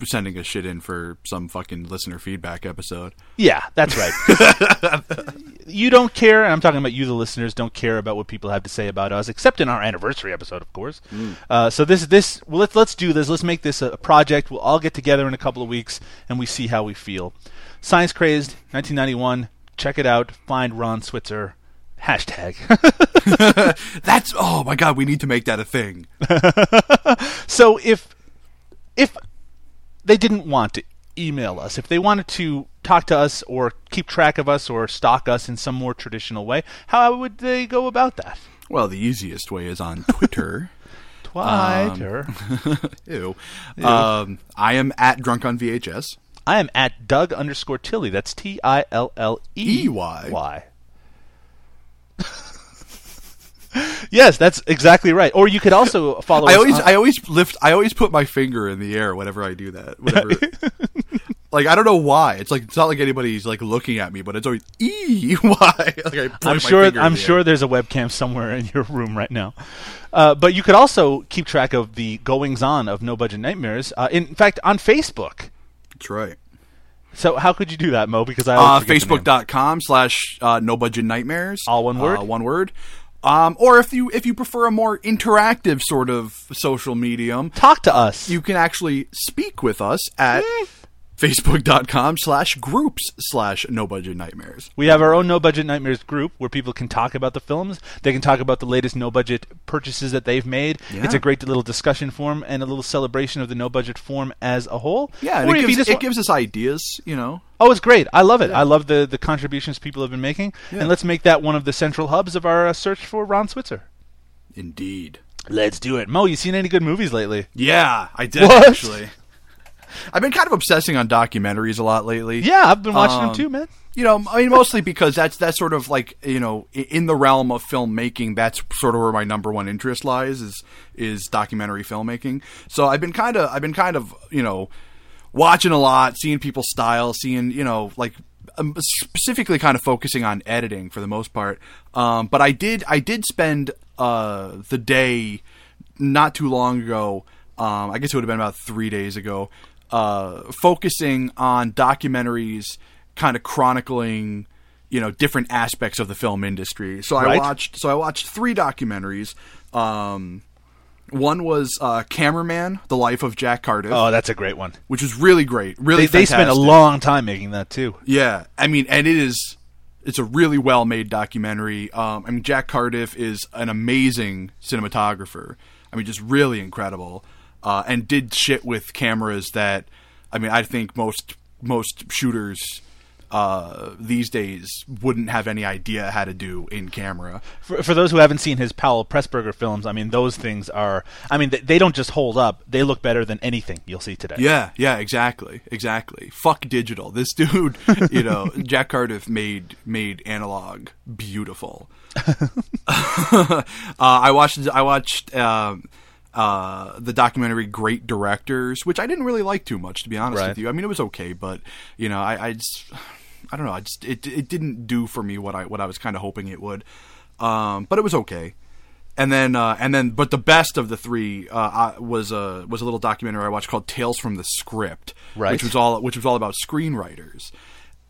sending us shit in for some fucking listener feedback episode. Yeah, that's right. you don't care, and I'm talking about you, the listeners, don't care about what people have to say about us, except in our anniversary episode, of course. Mm. Uh, so this this well, let's let's do this. Let's make this a, a project. We'll all get together in a couple of weeks, and we see how we feel. Science Crazed, 1991. Check it out. Find Ron Switzer. Hashtag. That's oh my god, we need to make that a thing. so if if they didn't want to email us, if they wanted to talk to us or keep track of us or stalk us in some more traditional way, how would they go about that? Well, the easiest way is on Twitter. Twitter. Um, ew. Ew. Um, I am at drunk on VHS. I am at Doug underscore Tilley. That's T I L L E Y. Yes, that's exactly right. Or you could also follow. I us always, on- I always lift, I always put my finger in the air whenever I do that. Whenever, like I don't know why. It's like it's not like anybody's like looking at me, but it's always e y. Like I my sure. I'm the sure air. there's a webcam somewhere in your room right now. Uh, but you could also keep track of the goings on of No Budget Nightmares. Uh, in fact, on Facebook. That's right. So how could you do that, Mo? Because I Uh. Facebook.com slash uh, no budget nightmares. All one word? Uh, one word. Um, or if you if you prefer a more interactive sort of social medium, talk to us. You can actually speak with us at facebook.com slash groups slash no budget nightmares. We have our own No Budget Nightmares group where people can talk about the films. They can talk about the latest no budget purchases that they've made. Yeah. It's a great little discussion forum and a little celebration of the no budget form as a whole. Yeah, and it gives, it wa- gives us ideas, you know. Oh, it's great. I love it. I love the, the contributions people have been making. Yeah. And let's make that one of the central hubs of our uh, search for Ron Switzer. Indeed. Let's do it. Mo, you seen any good movies lately? Yeah, I did What? actually. I've been kind of obsessing on documentaries a lot lately. Yeah, I've been watching them Um, too, man. You know, I mean, mostly because that's that's sort of like you know, in the realm of filmmaking, that's sort of where my number one interest lies is is documentary filmmaking. So I've been kind of I've been kind of you know watching a lot, seeing people's style, seeing you know like um, specifically kind of focusing on editing for the most part. Um, but I did I did spend uh, the day not too long ago. Um, I guess it would have been about three days ago. Uh, focusing on documentaries, kind of chronicling, you know, different aspects of the film industry. So I Right. watched. So I watched three documentaries. Um, one was uh, Cameraman: The Life of Jack Cardiff. Oh, that's a great one. which was really great. Really, they, they spent a long time making that too. Yeah, I mean, and it is. It's a really well made documentary. Um, I mean, Jack Cardiff is an amazing cinematographer. I mean, just really incredible, uh, and did shit with cameras that, I mean, I think most most shooters uh, these days wouldn't have any idea how to do in camera. For, for those who haven't seen his Powell Pressburger films, I mean, those things are. I mean, they, they don't just hold up; they look better than anything you'll see today. Yeah, yeah, exactly, exactly. Fuck digital. This dude, you know, Jack Cardiff made made analog beautiful. uh, I watched I watched um, uh, the documentary Great Directors, which I didn't really like too much, to be honest Right. with you. I mean, it was okay, but you know, I, I just I don't know. I just it it didn't do for me what I what I was kind of hoping it would. Um, but it was okay. And then, uh, and then, but the best of the three uh, was a was a little documentary I watched called "Tales from the Script," Right. which was all which was all about screenwriters.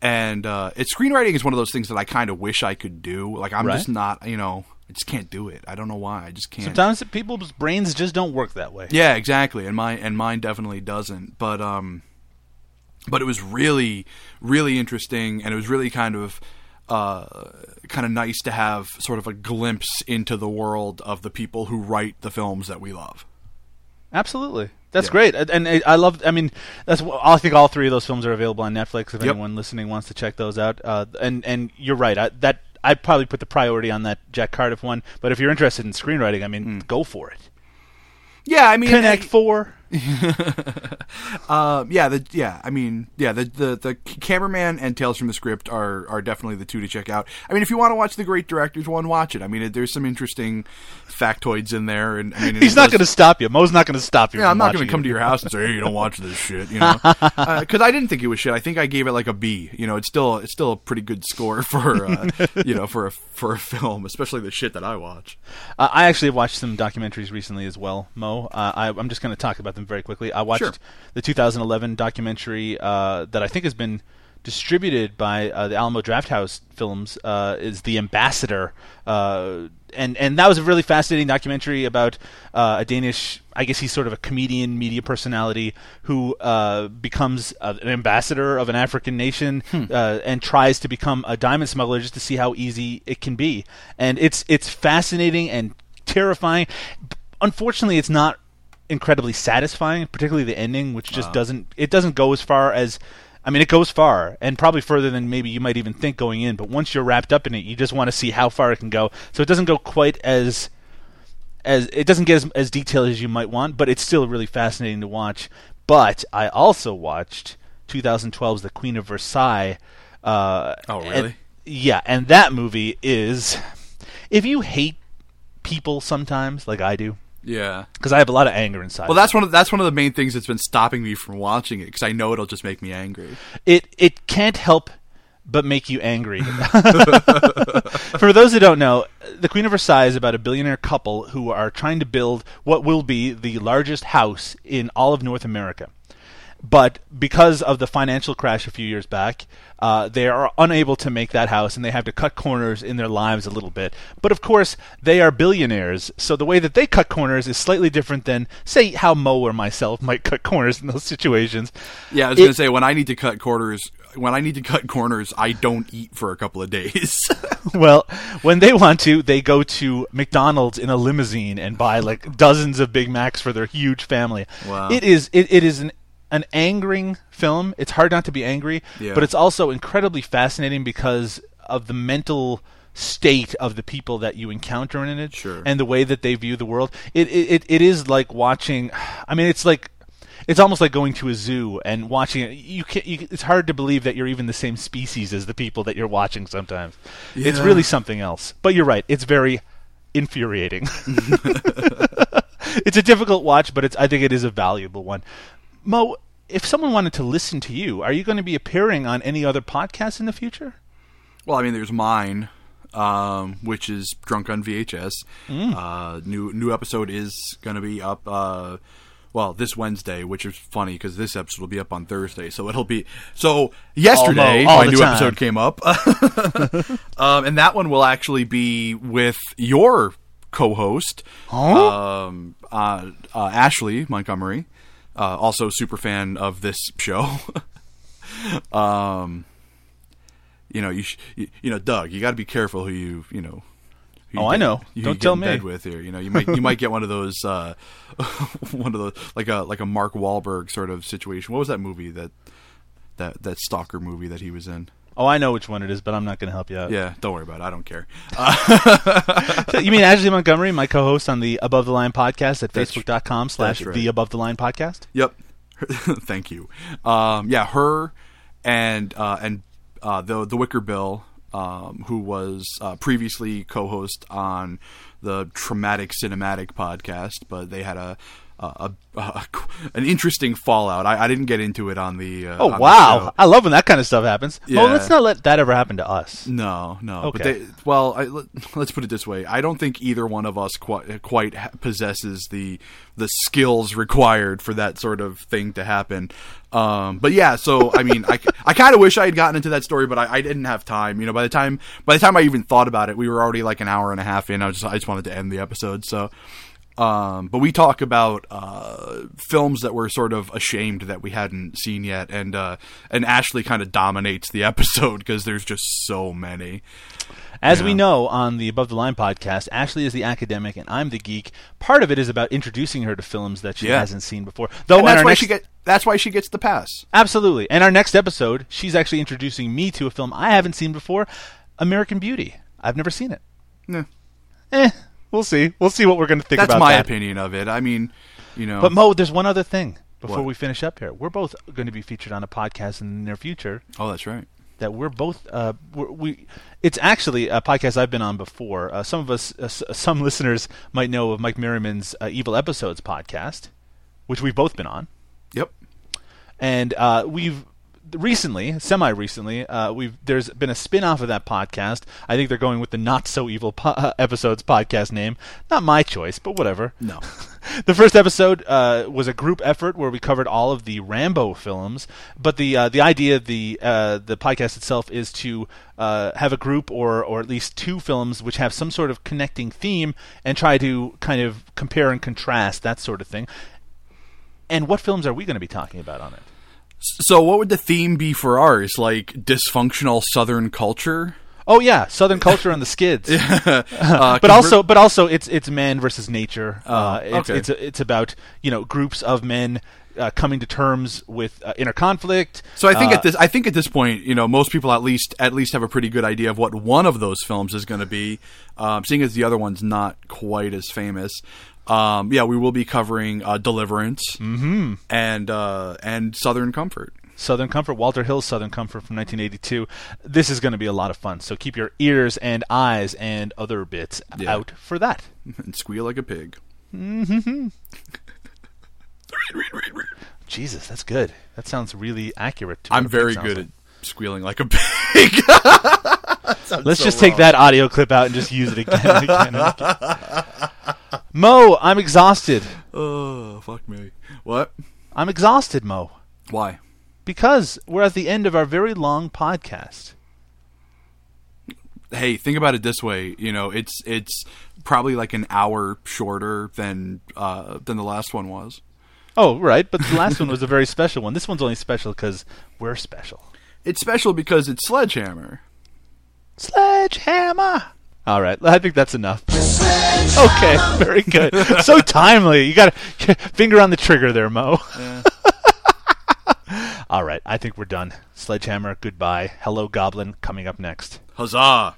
And uh, it's screenwriting is one of those things that I kind of wish I could do. Like I'm Right. just not, you know, I just can't do it. I don't know why. I just can't. Sometimes people's brains just don't work that way. Yeah, exactly. And mine and mine definitely doesn't. But um but it was really really interesting and it was really kind of uh kind of nice to have sort of a glimpse into the world of the people who write the films that we love. Absolutely. That's Yeah. great, and I love. I mean, that's. I think all three of those films are available on Netflix. If Yep. anyone listening wants to check those out, uh, and and you're right. I, that I'd probably put the priority on that Jack Cardiff one. But if you're interested in screenwriting, I mean, Hmm. go for it. Yeah, I mean Connect Four. Uh, yeah, the yeah, I mean, yeah, the, the the cameraman and Tales from the Script are are definitely the two to check out. I mean, if you want to watch the Great Directors one, watch it. I mean, it, there's some interesting factoids in there, and I mean, He's not going to stop you. Mo's not going to stop you. Yeah, I'm not going to come to your house and say, "Hey, you don't watch this shit," you know, because I didn't think it was shit. I think I gave it like a B. You know, it's still it's still a pretty good score for uh, you know for a for a film, especially the shit that I watch. Uh, I actually have watched some documentaries recently as well, Mo. Uh, I, I'm just going to talk about about them very quickly. I watched Sure. the 2011 documentary uh, that I think has been distributed by uh, the Alamo Drafthouse Films. Uh, is the Ambassador, uh, and and that was a really fascinating documentary about uh, a Danish. I guess he's sort of a comedian, media personality who uh, becomes an ambassador of an African nation uh, and tries to become a diamond smuggler just to see how easy it can be. And it's it's fascinating and terrifying. Unfortunately, it's not incredibly satisfying, particularly the ending, which just Wow. doesn't it doesn't go as far as I mean, it goes far and probably further than maybe you might even think going in. But once you're wrapped up in it, you just want to see how far it can go. So it doesn't go quite as as it doesn't get as, as detailed as you might want, but it's still really fascinating to watch. But I also watched 2012's The Queen of Versailles. Uh, Oh, and- really? yeah, and that movie is if you hate people sometimes, like I do, Yeah. because I have a lot of anger inside. Well, that's one of that's one of the main things that's been stopping me from watching it because I know it'll just make me angry. it it can't help but make you angry. For those who don't know, the Queen of Versailles is about a billionaire couple who are trying to build what will be the largest house in all of North America. But because of the financial crash a few years back, uh, they are unable to make that house and they have to cut corners in their lives a little bit. But of course, they are billionaires, so the way that they cut corners is slightly different than, say, how Mo or myself might cut corners in those situations. Yeah, I was gonna say when I need to cut corners, when I need to cut corners, I don't eat for a couple of days. well, when they want to, they go to McDonald's in a limousine and buy like dozens of Big Macs for their huge family. Wow. It is it, it is an an angering film. It's hard not to be angry, Yeah. but it's also incredibly fascinating because of the mental state of the people that you encounter in it Sure. and the way that they view the world. It it, it, it is like watching I mean it's like it's almost like going to a zoo and watching it. You can you, It's hard to believe that you're even the same species as the people that you're watching. Sometimes it's really something else. But you're right. It's very infuriating. it's a difficult watch, but it's I think it is a valuable one. Mo, if someone wanted to listen to you, are you going to be appearing on any other podcasts in the future? well, I mean, there's mine, um, which is Drunk on VHS. Mm. Uh, new new episode is gonna be up. Uh, well, this Wednesday, which is funny because this episode will be up on Thursday, so it'll be so. Yesterday, all my new time. episode came up, um, and that one will actually be with your co-host, um, uh, uh, Ashley Montgomery, uh, also super fan of this show. um, you know, you, sh- you you know, Doug, you got to be careful who you you know. you Oh, I know. Don't get tell in me. Bed with here, you know, you might you might get one of those uh, one of those like a like a Mark Wahlberg sort of situation. What was that movie that that that stalker movie that he was in? Oh, I know which one it is, but I'm not going to help you out. Yeah, don't worry about it. I don't care. Uh, So you mean Ashley Montgomery, my co-host on the Above the Line podcast at That's- facebook.com slash right. the Above the Line podcast? Yep. Thank you. Um, yeah, her and uh, and uh, the the Wicker Bill, um, who was uh, previously co-host on the Traumatic Cinematic podcast, but they had a. A, a, a- an interesting fallout. I, I didn't get into it on the. Uh, Oh on the wow! show. I love when that kind of stuff happens. Well, let's not let that ever happen to us. No, no. Okay. But they, well, I, let, us put it this way: I don't think either one of us quite, quite possesses the the skills required for that sort of thing to happen. Um, but yeah, so I mean, I, I kind of wish I had gotten into that story, but I, I didn't have time. You know, by the time by the time I even thought about it, we were already like an hour and a half in. I just I just wanted to end the episode. So. Um, but we talk about uh, films that we're sort of ashamed that we hadn't seen yet, and uh, and Ashley kind of dominates the episode because there's just so many. As Yeah. we know on the Above the Line podcast, Ashley is the academic and I'm the geek. Part of it is about introducing her to films that she Yeah. hasn't seen before. Though and that's why next, she get that's why she gets the pass. absolutely. And our next episode, she's actually introducing me to a film I haven't seen before, American Beauty. I've never seen it. Yeah. Eh, we'll see. We'll see what we're going to think That's about my that. opinion of it. I mean, you know, But Mo, there's one other thing before What? we finish up here. We're both going to be featured on a podcast in the near future. oh, that's right. that we're both uh, we're, we it's actually a podcast I've been on before. Uh, some of us, uh, s- some listeners might know of Mike Merriman's uh, Evil Episodes podcast, which we've both been on, Yep. and uh, we've recently, semi recently, uh, we've there's been a spin off of that podcast. I think they're going with the Not So Evil po- uh, episodes podcast name. Not my choice, but whatever. No. the first episode uh, was a group effort where we covered all of the Rambo films. But the uh, the idea of the uh, the podcast itself is to uh, have a group or or at least two films which have some sort of connecting theme and try to kind of compare and contrast that sort of thing. And what films are we going to be talking about on it? So, what would the theme be for ours? Like dysfunctional Southern culture? Oh yeah, Southern culture and the skids. Uh, but convert- also, but also, it's it's man versus nature. uh, Oh, it's okay. it's it's about you know groups of men uh, coming to terms with uh, inner conflict. So I think Uh, at this, I think at this point, you know, most people at least at least have a pretty good idea of what one of those films is going to be. Um, seeing as the other one's not quite as famous, um, yeah, we will be covering uh, Deliverance Mhm. and uh, and Southern Comfort. Southern Comfort, Walter Hill's Southern Comfort from 1982. This is going to be a lot of fun. So keep your ears and eyes and other bits Yeah. out for that. and squeal like a pig. Mm-hmm. Jesus, that's good. That sounds really accurate. I'm very good like. at squealing like a pig. Let's so just take that audio clip out and just use it again and again. And again. Mo, I'm exhausted. Oh, fuck me. What? I'm exhausted, Mo. Why? Because we're at the end of our very long podcast. Hey, think about it this way. You know, it's it's probably like an hour shorter than uh, than the last one was. Oh, right, but the last one was a very special one. This one's only special because we're special. It's special because it's Sledgehammer. Sledgehammer. All right, I think that's enough. Okay, very good. So timely. You got a finger on the trigger there, Mo. All right, I think we're done. Sledgehammer, goodbye. Hello, Goblin, coming up next. Huzzah!